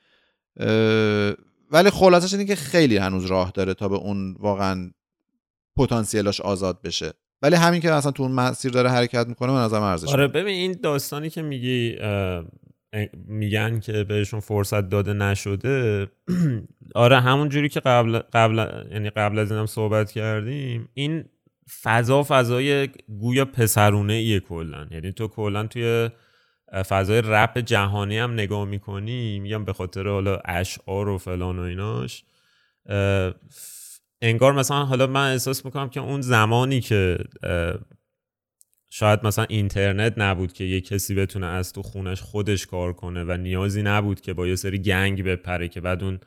ولی خلاصش اینه که خیلی هنوز راه داره تا به اون واقعا پتانسیلاش آزاد بشه. ولی همین که اصلا تو اون مسیر داره حرکت می‌کنه من نظرم ارزش آره ببین این داستانی که میگی میگن که بهشون فرصت داده نشده. آره همون جوری که قبل قبل یعنی قبل از اینم صحبت کردیم این فضا فضای گویا پسرونه ایه کلا. یعنی تو کلا توی فضای رپ جهانی هم نگاه می‌کنی میگم به خاطر حالا اشعار و فلان و ایناش انگار مثلا حالا من احساس می‌کنم که اون زمانی که شاید مثلا اینترنت نبود که یه کسی بتونه از تو خونش خودش کار کنه و نیازی نبود که با یه سری گنگ بپره که بعد اون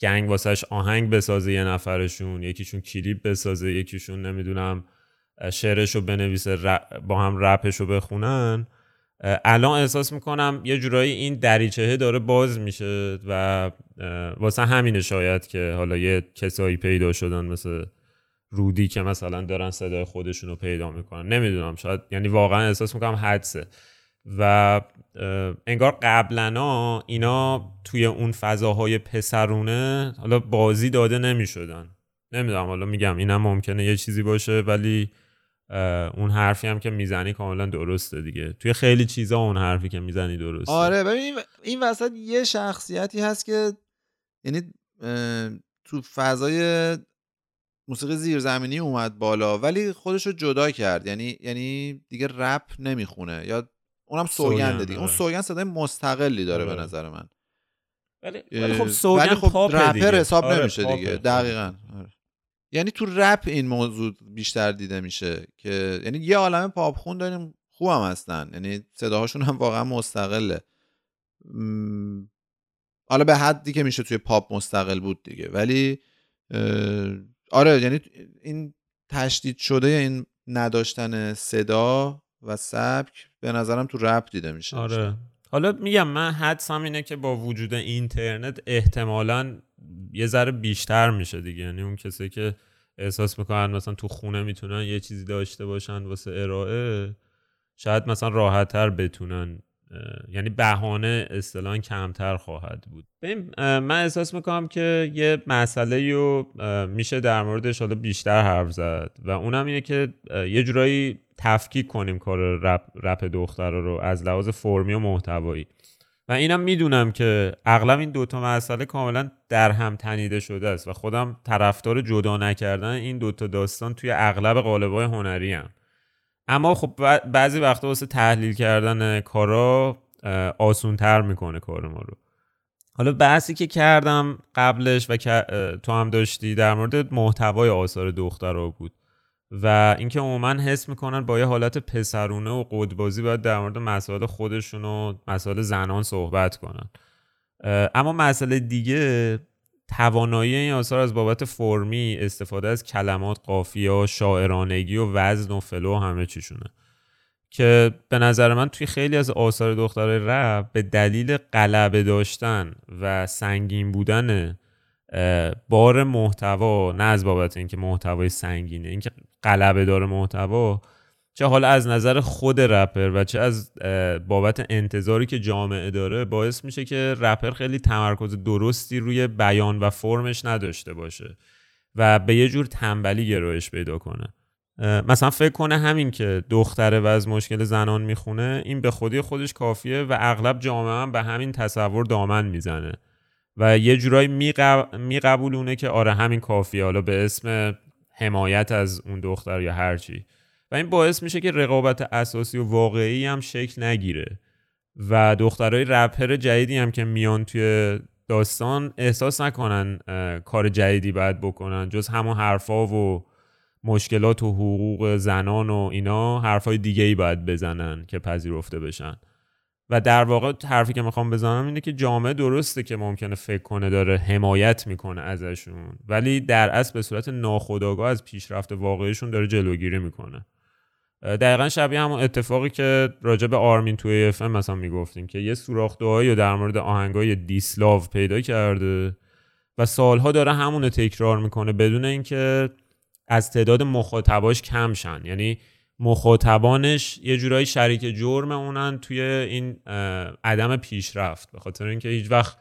گنگ واسهش آهنگ بسازه یه نفرشون یکیشون کلیپ بسازه یکیشون نمی‌دونم شعرش رو بنویسه با هم رپش رو بخونن الان احساس می‌کنم یه جورایی این دریچهه داره باز میشه و واسه همینه شاید که حالا یه کسایی پیدا شدن مثل رودی که مثلا دارن صدای خودشون رو پیدا می‌کنن. نمی‌دونم شاید یعنی واقعا احساس می‌کنم حدسه. و انگار قبلنا اینا توی اون فضاهای پسرونه حالا بازی داده نمی‌شدن. نمی‌دونم حالا میگم اینم ممکنه یه چیزی باشه ولی اون حرفی هم که می‌زنی کاملا درسته دیگه. توی خیلی چیزا اون حرفی که می‌زنی درسته. آره ببین این وسط یه شخصیتی هست که یعنی تو فضای موسیقی زیرزمینی اومد بالا ولی خودش رو جدا کرد یعنی یعنی دیگه رپ نمی‌خونه یا اونم سوگنده دیگه اون آره. سوگند صدای مستقلی داره به آره. نظر من ولی ولی خب سوگن ولی خب رپر دیگه. حساب آره، نمیشه پاپه. دیگه دقیقا آره. یعنی تو رپ این موضوع بیشتر دیده میشه که یعنی یه عالم پاپ خون داریم خوبم هستن یعنی صداهاشون هم واقعا مستقله م، حالا به حدی که میشه توی پاپ مستقل بود دیگه ولی اه، آره یعنی این تشدید شده این نداشتن صدا و سبک به نظرم تو رپ دیده میشه. آره. حالا میگم من حدسم اینه که با وجود اینترنت احتمالا یه ذره بیشتر میشه دیگه. یعنی اون کسی که احساس می‌کنن مثلا تو خونه می‌تونن یه چیزی داشته باشن واسه ارائه شاید مثلا راحتتر بتونن اه، یعنی بهانه اصطلاحا کمتر خواهد بود ببین من احساس می‌کنم که یه مسئله رو میشه در موردش حالا بیشتر حرف زد و اونم اینه که یه جورایی تفکیک کنیم کار رپ, رپ دخترا رو از لحاظ فرمی و محتوایی و اینم می‌دونم که اغلب این دوتا مسئله کاملا در هم تنیده شده است و خودم طرفدار جدا نکردن این دوتا داستان توی اغلب قالب‌های هنری هم. اما خب بعضی وقتا واسه تحلیل کردن کارا آسون تر می‌کنه کار ما رو. حالا بحثی که کردم قبلش و تو هم داشتی در مورد محتوای آثار دخترها بود و اینکه عموما حس می‌کنن با یه حالت پسرونه و قدبازی باید در مورد مسائل خودشون و مسائل زنان صحبت کنن. اما مسئله دیگه توانایی این آثار از بابت فرمی استفاده از کلمات قافیه شاعرانگی و وزن و فلو و همه چیشونه. که به نظر من توی خیلی از آثار دخترای رپ به دلیل غلبه داشتن و سنگین بودن بار محتوا نه از بابت اینکه محتوای سنگینه اینکه غلبه داره محتوا چه حالا از نظر خود رپر و چه از بابت انتظاری که جامعه داره باعث میشه که رپر خیلی تمرکز درستی روی بیان و فرمش نداشته باشه و به یه جور تنبلی گرایش پیدا کنه. مثلا فکر کنه همین که دختره و از مشکل زنان می‌خونه این به خودی خودش کافیه و اغلب جامعه هم به همین تصور دامن می‌زنه و یه جورایی میقب... میقبولونه که آره همین کافیه حالا به اسم حمایت از اون دختر یا هرچی. و این باعث میشه که رقابت اساسی و واقعی هم شکل نگیره. و دخترای رپر جدیدی هم که میان توی داستان احساس نکنن کار جدیدی باید بکنن. جز همون حرفا و مشکلات و حقوق زنان و اینا حرفای دیگه ای باید بزنن که پذیرفته بشن. و در واقع حرفی که می‌خوام بزنم اینه که جامعه درسته که ممکنه فکر کنه داره حمایت می‌کنه ازشون ولی در اصل به صورت ناخودآگاه از پیشرفت واقعیشون داره جلوگیری می‌کنه. دقیقا شبیه همون اتفاقی که راجع به آرمین توی اف مثلا می‌گفتیم که یه سوراخ رو در مورد آهنگای دیسلاو پیدا کرده و سالها داره همون رو تکرار می‌کنه بدون اینکه از تعداد مخاطباش کم شن. یعنی مخاطبانش یه جورایی شریک جرم اونن توی این عدم پیشرفت. به خاطر اینکه هیچ وقت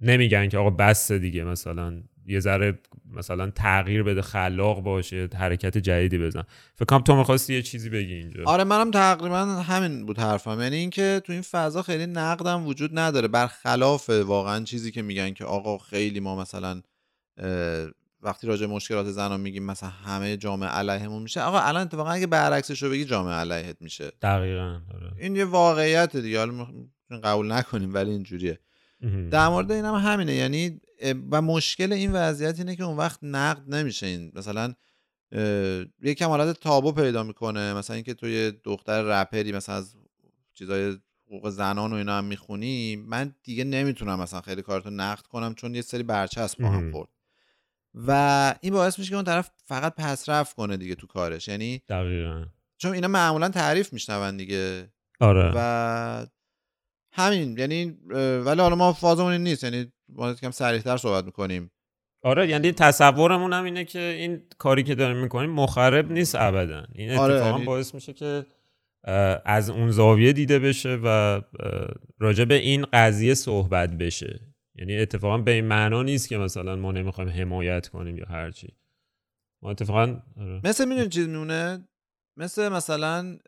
نمیگن که آقا بس دیگه مثلا یه ذره مثلا تغییر بده خلاق باشه حرکت جدیدی بزن. فکر کنم تو می‌خواستی یه چیزی بگی اینجا. آره منم تقریبا همین بود حرفم. یعنی اینکه تو این فضا خیلی نقدم وجود نداره. برخلاف واقعا چیزی که میگن که آقا خیلی ما مثلا وقتی راجع مشکلات زنان میگیم مثلا همه جامعه علیهمون میشه. آقا الان اتفاقا اگه برعکسش رو بگی جامعه علیهت میشه. دقیقا آره. این یه واقعیت دیگه. حالا قبول نکنیم ولی اینجوریه. در مورد این هم همینه. یعنی و مشکل این وضعیت اینه که اون وقت نقد نمیشه این مثلا یه کمالات تابو پیدا می‌کنه مثلا اینکه تو یه دختر رپری مثلا از چیزای حقوق زنان و اینا هم می‌خونی من دیگه نمی‌تونم مثلا خیلی کارتو نقد کنم چون یه سری برچسب با هم خورد. و این باعث میشه که اون طرف فقط پسرفت کنه دیگه تو کارش یعنی دقیقا. چون اینا معمولا تعریف میشنون دیگه. آره. و همین یعنی ولی حالا ما فازمون این نیست یعنی ما کم سریعتر صحبت می‌کنیم. آره یعنی تصورمون هم اینه که این کاری که داریم می‌کنیم مخرب نیست ابدا. این آره، اتفاقا یعنی باعث میشه که از اون زاویه دیده بشه و راجع به این قضیه صحبت بشه. یعنی اتفاقا به این معنا نیست که مثلا ما نمی‌خوایم حمایت کنیم یا هرچی ما اتفاقا آره. مثل می‌دونی چیز میمونه؟ مثل مثلا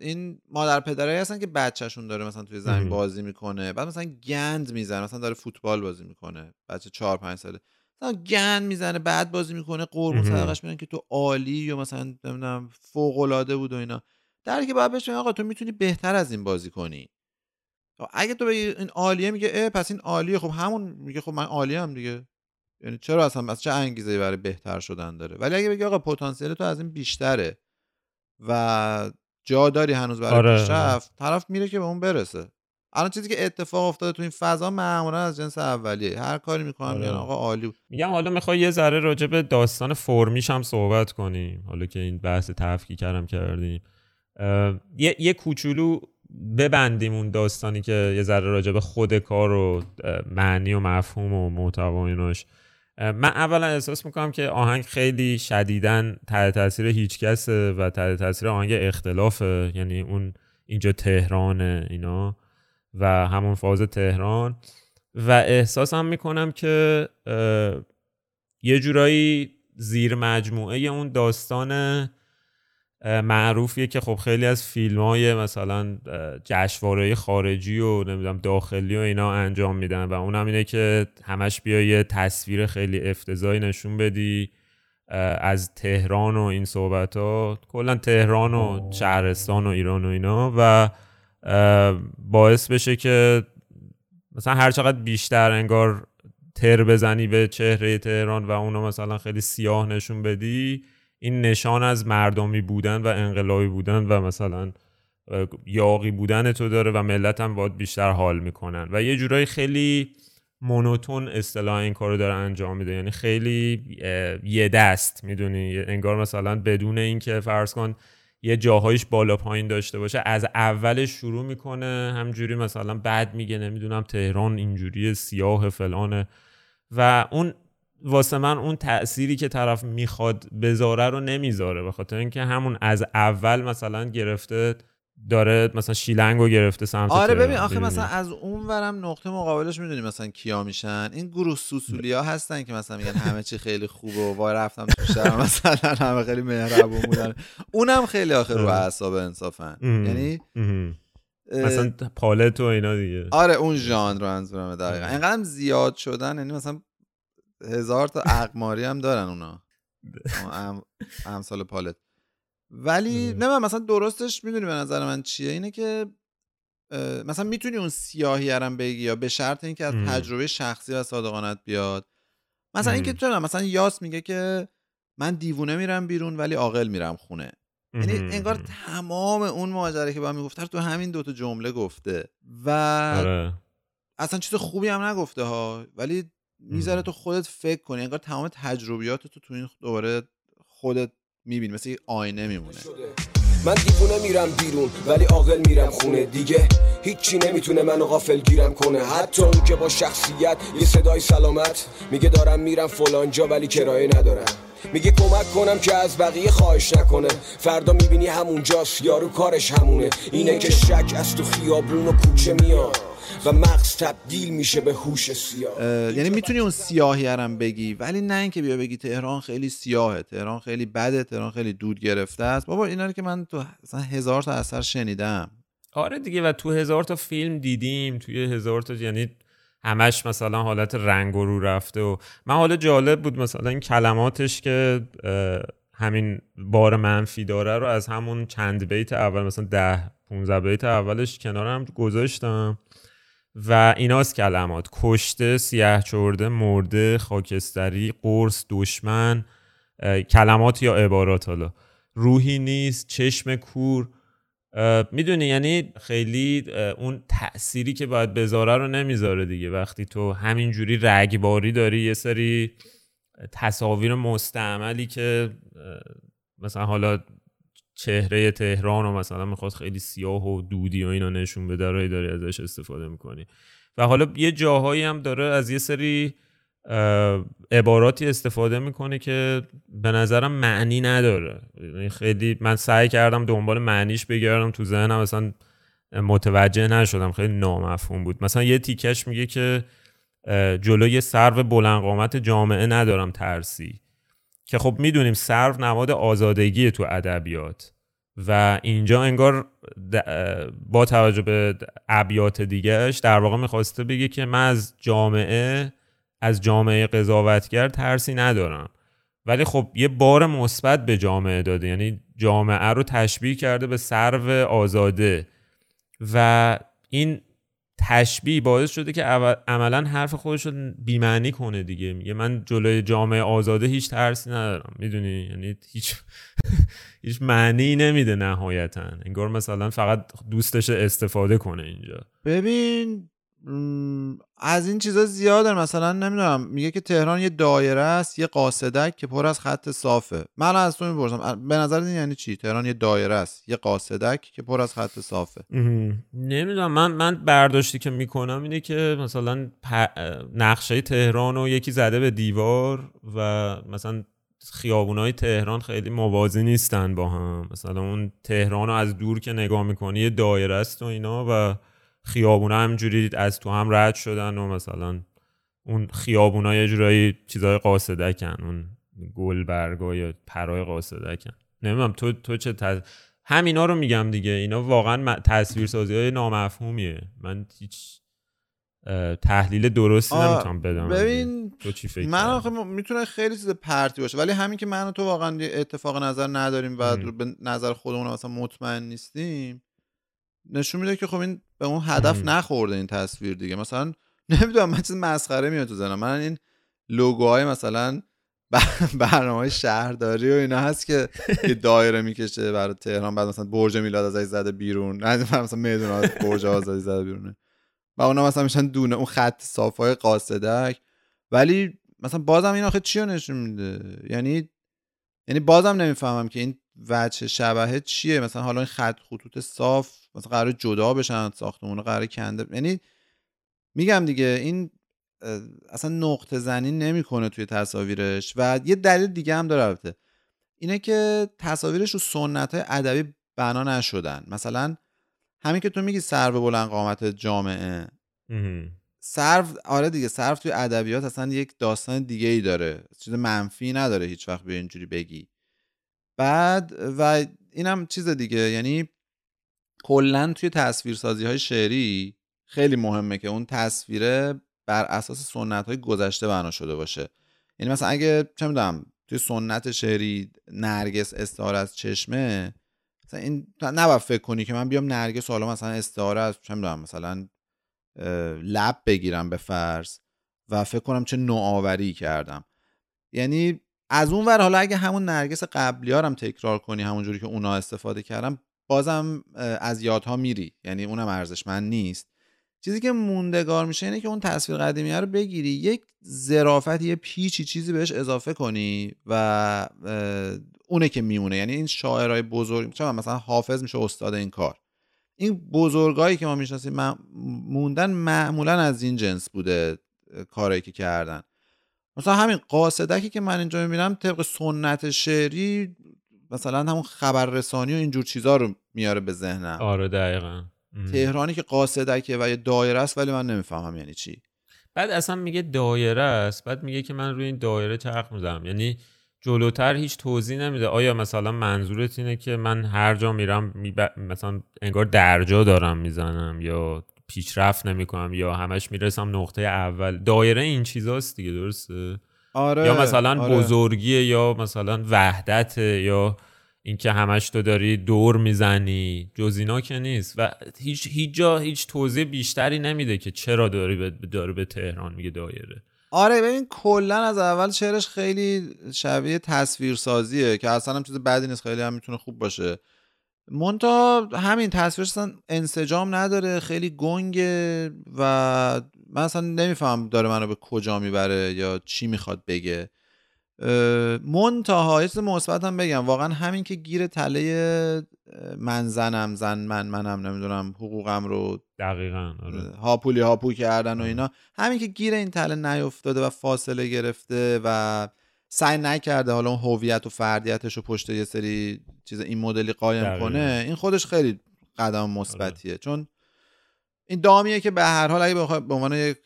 این مادر پدرایی هستن که بچهشون داره مثلا توی زمین. بازی می‌کنه. بعد مثلا گند می‌زنه. مثلا داره فوتبال بازی می‌کنه. بچه چهار پنج ساله. مثلا گند می‌زنه بعد بازی می‌کنه. قربون. صدقش میرن که تو عالی یا مثلا نمی‌دونم فوق العاده بود و اینا. در که باید بهش آقا تو می‌تونی بهتر از این بازی کنی. اگه تو بگی این عالیه میگه اه پس این عالیه. خب همون میگه خب من عالیه هم دیگه. یعنی چرا اصلا از چه انگیزه برای بهتر شدن داره؟ ولی اگه بگی آقا پتانسیل تو از این بیشتره. و جا داری هنوز برای آره، پیشرفت طرف میره که به اون برسه. الان چیزی که اتفاق افتاده تو این فضا معمولا از جنس اولیه. هر کاری می‌کنم آره. میگن آقا عالی بود. میگم حالا می‌خوای یه ذره راجع به داستان فرمیش هم صحبت کنیم. حالا که این بحث تفکیک کردم کردیم. یه, یه کوچولو ببندیم اون داستانی که یه ذره راجع به خود کار و معنی و مفهوم و محتوا ایناش. من اولا احساس می‌کنم که آهنگ خیلی شدیدن تحت تاثیر هیچ کسه و تحت تاثیر آهنگ اختلافه. یعنی اون اینجا تهرانه اینا و همون فاز تهران. و احساسم می‌کنم که یه جورایی زیر مجموعه اون داستان معروفیه که خب خیلی از فیلم های مثلا جشنواره خارجی و نمی‌دونم داخلی و اینا انجام میدن و اونم اینه که همش بیا یه تصویر خیلی افتضاحی نشون بدی از تهران و این صحبت ها کلا تهران و شهرستان و ایران و اینا و باعث بشه که مثلا هر چقدر بیشتر انگار تر بزنی به چهره تهران و اونو مثلا خیلی سیاه نشون بدی این نشان از مردمی بودن و انقلابی بودن و مثلا یاقی بودن تو داره و ملت هم باید بیشتر حال می‌کنن. و یه جورایی خیلی مونوتون اصطلاح این کارو داره انجام میده. یعنی خیلی یه دست می‌دونی؟ انگار مثلا بدون اینکه فرض کن یه جاهایش بالا پایین داشته باشه از اولش شروع می‌کنه همجوری مثلا بعد میگه نمی‌دونم تهران اینجوری سیاه فلانه. و اون واسه من اون تأثیری که طرف می‌خواد بذاره رو نمی‌ذاره به خاطر اینکه همون از اول مثلا گرفته داره مثلا شیلنگو گرفته سمت آره ببین آخه؟ مثلا از اون ورم نقطه مقابلش می‌دونی مثلا کیا میشن این گروه سوسولی ها هستن که مثلا میگن همه چی خیلی خوبه و وای رفتم تو شهر مثلا همه خیلی مهربون بودن اونم خیلی آخه رو آره. اعصاب انصافن مهم. یعنی مثلا پالت و اینا دیگه آره اون ژانر رو منظورمه دقیقا اینقدر زیاد شدن یعنی مثلا هزار تا اقماری هم دارن اونا ام- امثال پالت ولی. نه من مثلا درستش می‌دونی به نظر من چیه اینه که مثلا می‌تونی اون سیاهی هم بگی یا به شرط اینکه از. تجربه شخصی و صادقانت بیاد مثلا اینکه. چرا مثلا یاس میگه که من دیوونه میرم بیرون ولی عاقل میرم خونه یعنی. انگار تمام اون ماجرا که با می‌گفت تو همین دوتا جمله گفته و آره اصلا چیز خوبی هم نگفته ها ولی می‌ذاره. تو خودت فکر کنی انگار تمام تجربیات تو تو این دوباره خودت می‌بینی مثل آینه میمونه. من دیوونه میرم بیرون ولی عاقل میرم خونه دیگه. هیچی نمی‌تونه منو غافل گیرم کنه. حتی اون که با شخصیت یه صدای سلامت میگه دارم میرم فلان جا ولی کرایه ندارم. میگه کمک کنم که از بقیه خواهش نکنه. فردا می‌بینی همونجاست یارو کارش همونه. اینه که شک از تو خیابون و کوچه میاد. و مغز تبدیل میشه به هوش سیاه. یعنی می‌تونی اون سیاهی هم بگی ولی نه اینکه بیا بگی تهران خیلی سیاهه تهران خیلی بده تهران خیلی دود گرفته است. بابا اینا رو که من تو مثلا هزار تا اثر شنیدم. آره دیگه و تو هزار تا فیلم دیدیم توی هزار تا یعنی همش مثلا حالت رنگ و رو رفته و من حالا جالب بود مثلا این کلماتش که همین بار منفی داره رو از همون چند بیت اول مثلا ده 15 بیت اولش کنارم گذاشتم. و ایناست کلمات کشته سیاه چرده مرده خاکستری قرص دشمن کلمات یا عبارات حالا. روحی نیست چشم کور. می‌دونی یعنی خیلی اون تأثیری که باید بذاره رو نمی‌ذاره دیگه. وقتی تو همینجوری رگباری داری یه سری تصاویر مستعملی که مثلا حالا چهره تهران و مثلا می‌خواد خیلی سیاه و دودی و اینا نشون بده رو داری ازش استفاده می‌کنی. و حالا یه جاهایی هم داره از یه سری عباراتی استفاده می‌کنه که به نظرم معنی نداره. یعنی خیلی من سعی کردم دنبال معنیش بگردم تو ذهنم مثلا متوجه نشدم خیلی نامفهوم بود. مثلا یه تیکش میگه که جلوی سرو بلند قامت جامعه ندارم ترسی. که خب می‌دونیم سرو نماد آزادگی تو ادبیات و اینجا انگار با توجه به ابیات دیگهش در واقع می‌خواسته بگه که من از جامعه از جامعه قضاوتگر ترسی ندارم. ولی خب یه بار مثبت به جامعه داده یعنی جامعه رو تشبیه کرده به سرو آزاده. و این تشبیه باعث شده که عملا حرف خودش رو بیمعنی کنه دیگه. میگه من جلوی جامعه آزاده هیچ ترسی ندارم. می‌دونی؟ یعنی هیچ هیچ معنی نمیده نهایتا. انگار مثلا فقط دوستش استفاده کنه اینجا. ببین از این چیزا زیاده. مثلا نمی‌دونم میگه که تهران یه دایره است یه قاصدک که پر از خط صافه. من از تو می‌پرسم به نظر این یعنی چی؟ تهران یه دایره است یه قاصدک که پر از خط صافه. نمی‌دونم. من من برداشتی که می‌کنم اینه که مثلا نقشه تهران رو یکی زده به دیوار و مثلا خیابونای تهران خیلی موازی نیستن با هم. مثلا اون تهران رو از دور که نگاه می‌کنی یه دایره است و اینا و خیابونا همجوری از تو هم رد شدن و مثلا اون خیابونا یه جورایی چیزای قاصدکن اون گل برگا یا پرای قاصدکن. نمی‌دونم تو تو چه تز... همینا رو میگم دیگه. اینا واقعا تصویرسازی های نامفهومیه. من هیچ تحلیل درستی نمی‌تونم بدم. ببین تو چی فکر من آخه می‌تونه خیلی چیز پرتی باشه. ولی همین که من و تو واقعا اتفاق نظر نداریم و به نظر خودمون مثلا مطمئن نیستیم نشون میده که خب این به اون هدف نخورده این تصویر دیگه. مثلا نمی‌دونم من چیز مسخره میاد تو زنم من این لوگوهای مثلا برنامه شهرداری و اینا هست که یه دایره می‌کشه برای تهران بعد مثلا برج میلاد ازش زده بیرون. نه مثلا میدون برج آزادی زده بیرونه و اونا مثلا میشن دونه اون خط صافای قاصدک. ولی مثلا بازم این آخه چی نشون میده؟ یعنی یعنی بازم نمی‌فهمم که این وجه شبهه چیه. مثلا حالا این خط خطوط صاف مثلا قرار جدا بشن ساختمون قرار کنده یعنی میگم دیگه این اصلا نقطه زنی نمی‌کنه توی تصاویرش و یه دلیل دیگه هم داره البته. اینه که تصاویرش رو سنت های ادبی بنا نشدن. مثلا همین که تو میگی سرو بلند قامت جامعه. سرو آره دیگه سرو توی ادبیات اصلا یک داستان دیگه ای داره. چیز منفی نداره هیچ وقت به اینجوری بگی. بعد و اینم چیز دیگه یعنی کلا توی تصویرسازی های شعری خیلی مهمه که اون تصویره بر اساس سنت های گذشته بنا شده باشه. یعنی مثلا اگه چه می‌دونم توی سنت شعری نرگس استعاره از چشمه مثلا این نباید فکر کنی که من بیام نرگس حالا مثلا استعاره از چه می‌دونم مثلا لب بگیرم به فرض و فکر کنم چه نوآوری کردم. یعنی از اون ور حالا اگه همون نرگس قبلی هم تکرار کنی همونجوری که اونا استفاده کردم بازم از یادها میری. یعنی اونم ارزشمند نیست. چیزی که موندگار میشه اینه که اون تصویر قدیمی رو بگیری یک ظرافت یه پیچی چیزی بهش اضافه کنی و اونه که میمونه. یعنی این شاعرای بزرگ چون مثلا حافظ میشه استاد این کار. این بزرگایی که ما می‌شناسیم موندن معمولا از این جنس بوده کارایی که کردن. مثلا همین قاصدکی که من اینجا می‌بینم طبق سنت شعری مثلا همون خبررسانی و اینجور چیزا رو میاره به ذهنم. آره دقیقا. تهرانی که قاصدکه و یه دایره است ولی من نمی‌فهمم یعنی چی. بعد اصلا میگه دایره است بعد میگه که من روی این دایره چرخ می‌زنم. یعنی جلوتر هیچ توضیح نمیده. آیا مثلا منظورت اینه که من هر جا میرم میب... مثلا انگار درجا دارم می‌زنم یا پیشرفت نمی‌کنم یا همش می‌رسم نقطه اول؟ دایره این چیزاست دیگه درسته؟ آره یا مثلا آره. بزرگیه یا مثلا وحدت یا اینکه همش تو داری دور می‌زنی جز اینا که نیست. و هیچ هیچ جا هیچ توضیح بیشتری نمیده که چرا داری به داره به تهران میگه دایره. آره ببین کلا از اول شعرش خیلی شبیه تصویرسازیه که اصلا هم چیز بدی نیست خیلی هم می‌تونه خوب باشه. مونتا همین تصویرش اصلا انسجام نداره خیلی گنگه و من اصلا نمیفهم داره منو به کجا می‌بره یا چی می‌خواد بگه. منتها یه چیز مثبت هم بگم. واقعا همین که گیر تله من زنم زن من منم نمی‌دونم حقوقم رو دقیقا آره. هاپولی هاپو کردن و اینا. همین که گیر این تله نیفتاده و فاصله گرفته و سعی نکرده حالا اون هویت و فردیتش رو پشت یه سری چیز این مدلی قایم دقیقاً. کنه این خودش خیلی قدم مثبتیه. چون این دامیه که به هر حال اگه بخوای به عنوان یک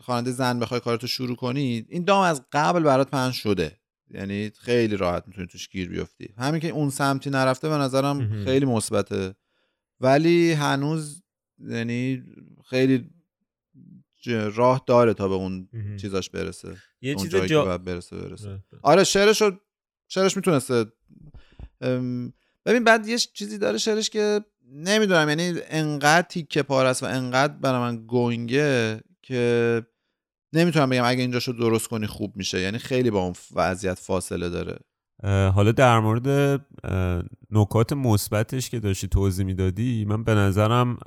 خواننده زن بخوای کارتو شروع کنی این دام از قبل برات پنج شده یعنی خیلی راحت می‌تونی توش گیر بیفتی همین که اون سمتی نرفته به نظرم. خیلی مثبته ولی هنوز یعنی خیلی راه داره تا به اون. چیزاش برسه یه اون چیز جایی جا... که باید برسه برسه آره. آره شعرش شعرش می‌تونسته ببین بعد یه چیزی داره شعرش که نمی‌دونم یعنی انقدر تیکه پار است و انقدر برای من گنگه که نمی‌تونم بگم اگه اینجاشو درست کنی خوب میشه. یعنی خیلی با اون وضعیت فاصله داره. حالا در مورد نکات مثبتش که داشتی توضیح می‌دادی من به نظرم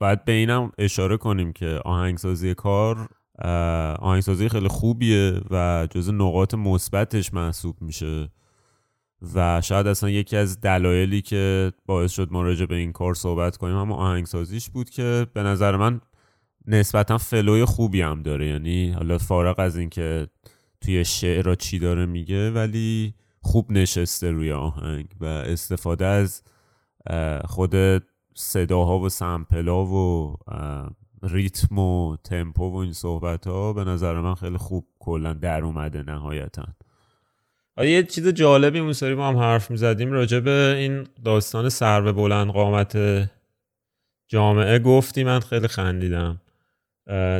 باید به اینم اشاره کنیم که آهنگسازی کار آهنگسازی خیلی خوبیه و جز نقاط مثبتش محسوب میشه. و شاید اصلا یکی از دلایلی که باعث شد ما راجع به این کار صحبت کنیم هم آهنگسازیش بود که به نظر من نسبتا فلوی خوبی هم داره. یعنی حالا فارغ از اینکه توی شعر چی داره میگه ولی خوب نشسته روی آهنگ و استفاده از خود صداها و سمپلا و ریتم و تمپو و این صحبت ها به نظر من خیلی خوب کلا در اومده نهایتا. یه چیز جالبی اون ما هم حرف می‌زدیم راجع به این داستان سر به بلند قامت جامعه گفتی؟ من خیلی خندیدم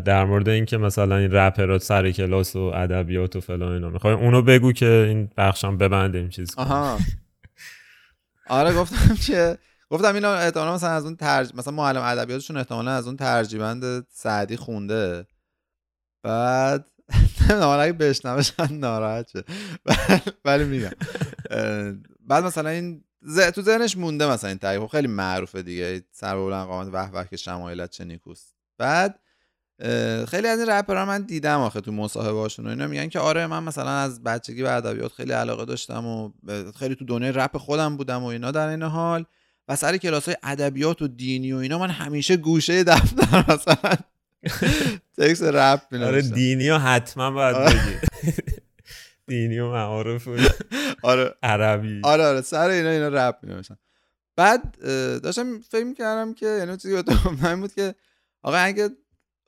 در مورد اینکه مثلا این رپرات سر کلاس و ادبیات و فلان اینا. می‌خوای اونو بگو که این بخشم ببندیم چیز. آها. آره گفتم که گفتم اینا احتمالا مثلا از اون ترج... مثلا معلم ادبیاتشون احتمالا از اون ترجیبند سعدی خونده. بعد نمی‌دونم اگه بشنوه شاید ناراحت شه ولی میگم. بعد مثلا این ز... تو ذهنش مونده مثلا این تعریف خب خیلی معروفه دیگه. سر بلند قامت وح وح که شمایلت چه نیکوست. بعد خیلی از این رپرها من دیدم آخه تو مصاحبه هاشون و اینا. میگن که آره من مثلا از بچگی به ادبیات خیلی علاقه داشتم و خیلی تو دنیای رپ خودم بودم و اینا در این حال. و سر کلاس های ادبیات و دینی و اینا من همیشه گوشه دفتر مثلا تکس رپ آره می‌نوشتم دینی ها حتما باید آره. بگی. دینی و معارف و آره. عربی. آره آره سر اینا اینا رپ می‌نوشتم بعد داشتم فکر کردم که یعنی چیزی من بود که آقا اگه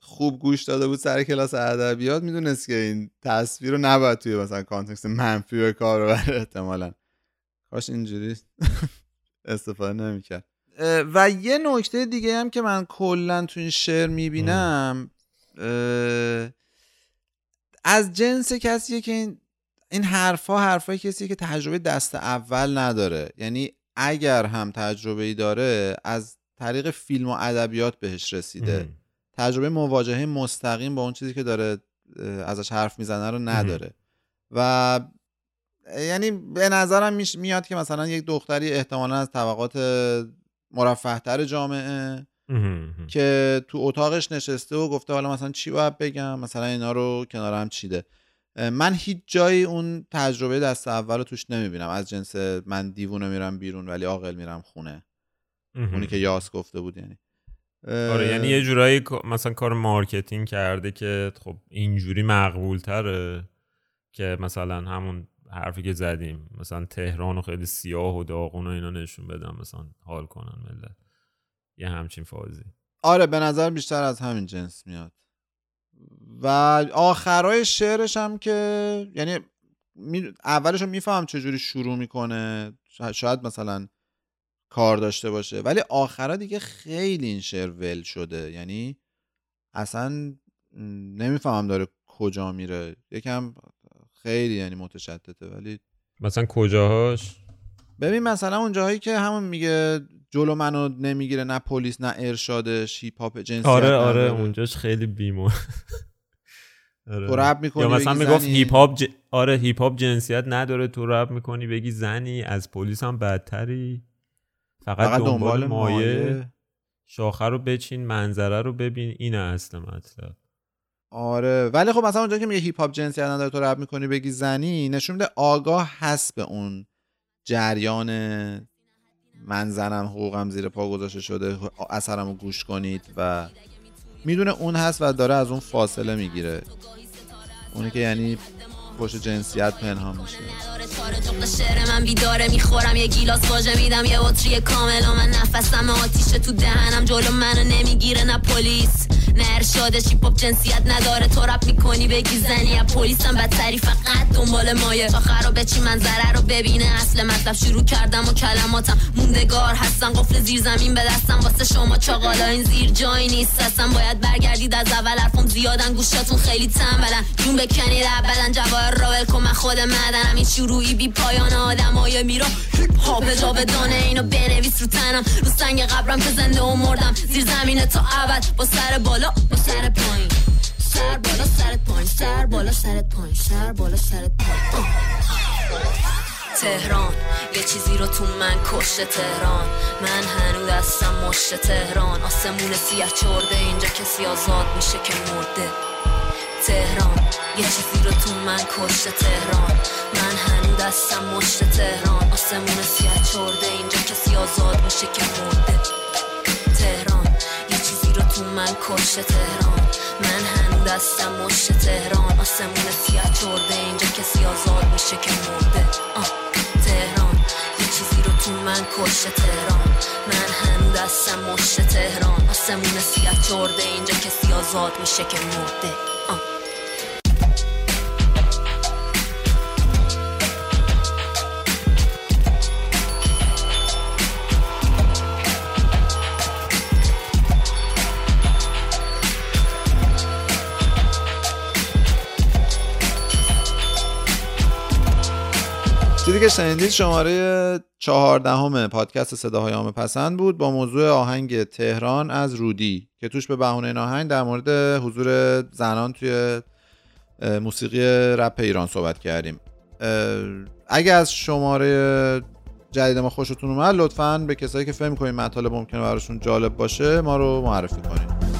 خوب گوش داده بود سر کلاس ادبیات می‌دونست که این تصویر رو نباید توی مثلا context منفی به کار ببره احتمالا. کاش اینجوری استفاده نمی‌کرد. و یه نکته دیگه هم که من کلا تو این شعر می‌بینم از جنس کسیه که این این حرفا حرفای کسیه که تجربه دست اول نداره. یعنی اگر هم تجربه ای داره از طریق فیلم و ادبیات بهش رسیده. ام. تجربه مواجهه مستقیم با اون چیزی که داره ازش حرف می‌زنه رو نداره. و یعنی به نظرم میاد که مثلا یک دختری احتمالا از طبقات مرفهتر جامعه. که تو اتاقش نشسته و گفته حالا مثلا چی باید بگم مثلا اینا رو کنار هم چیده من هیچ جایی اون تجربه دست اول رو توش نمی‌بینم از جنس من دیوونه میرم بیرون ولی عاقل میرم خونه. اونی که یاس گفته بود یعنی آره یعنی یه جورایی مثلا کار marketing کرده که خب اینجوری مقبول تره که مثلا همون حرفی که زدیم. مثلا تهران و خیلی سیاه و داغون و اینا نشون بدم مثلا حال کنن ملت. یه همچین فازی. آره به نظر بیشتر از همین جنس میاد. و آخرای شعرش هم که یعنی می... اولش رو میفهم چجوری شروع می‌کنه. شاید مثلا کار داشته باشه. ولی آخرا دیگه خیلی این شعر ول شده. یعنی اصلا نمی‌فهمم داره کجا میره. یکم خیلی یعنی متشتته ولی مثلا کجاهاش؟ ببین مثلا اون جاهایی که همون میگه جلو منو نمی‌گیره نه پلیس نه ارشادش هیپ هاپ جنسیت آره آره. اونجاش خیلی بیمو آره. تو رپ می‌کنی یا مثلا می‌گفت. هیپ هاپ ج... آره هیپ هاپ جنسیت نداره تو رپ می‌کنی بگی زنی از پلیس هم بدتری. فقط, فقط دنبال, دنبال مایه, مایه. شاخه رو بچین منظره رو ببین. این اصل مطلب. آره. ولی خب مثلا اونجا که میگه هیپ هاپ جنسیت نداره تو رپ می‌کنی بگی زنی نشون میده آگاه هست به اون جریان من زنم حقوقم زیر پا گذاشته شده اثرم رو گوش کنید و می‌دونه اون هست و داره از اون فاصله می‌گیره. اونی که یعنی پشت جنسیت پنهان میشه. من بیداره می‌خورم یه گیلاس واژه میدم یه بطری کامل و من نفسم آتیشه تو دهنم جلو منو نمی‌گیره نه پلیس. نه ارشادش هیپ هاپ جنسیت نداره تو رپ می‌کنی بگی زنی از پلیسم بدتری فقط دنبال مایه تا خرابه چی منظره رو ببینه اصل مطلب شروع کردم و کلماتم موندگار هستن قفل زیر زمین به دستم واسه شما چاقالا این زیر جایی نیست اصلا باید برگردید از اول حرفم زیادن گوشاتون خیلی تنبلن جون بکنید اولا جواهر را ول کن من خود معدنم این شروعی بی پایان آدمای میرا هیپ هاپ جاودانه اینو بنویس رو تنم. رو سنگ قبرم که زنده و مردم. زیر زمینه تا ابد. با سر بالا با سر پایین. سر بالا سرت پایین. سر بالا سرت پایین. سر بالا سرت پایین. تهران. یه چیزی رو تو من کشته تهران. من هنوز دستم مشت تهران. آسمون سیاه چرده. اینجا کسی آزاد میشه که مرده. تهران. یه چیزی رو تو من کشته تهران. من هنوز دستم مشت تهران. آسمون سیاه چرده اینجا کسی آزاد میشه که مرده. تهران یه چیزی رو تو من کشته تهران. من هنوز دستم مشت تهران. آسمون سیاه چرده اینجا کسی آزاد میشه که مرده. آه. تهران یه چیزی رو تو من کشته تهران. من هنوز دستم مشت تهران. آسمون سیاه چرده اینجا کسی آزاد میشه که مرده. آه. که شنیدید شماره چهاردهم پادکست صداهای عام پسند بود با موضوع آهنگ تهران از رودی که توش به بهونه این آهنگ در مورد حضور زنان توی موسیقی رپ ایران صحبت کردیم. اگه از شماره جدید ما خوشتون اومد لطفا به کسایی که فهم کنید مطالب ممکنه براشون جالب باشه ما رو معرفی کنید.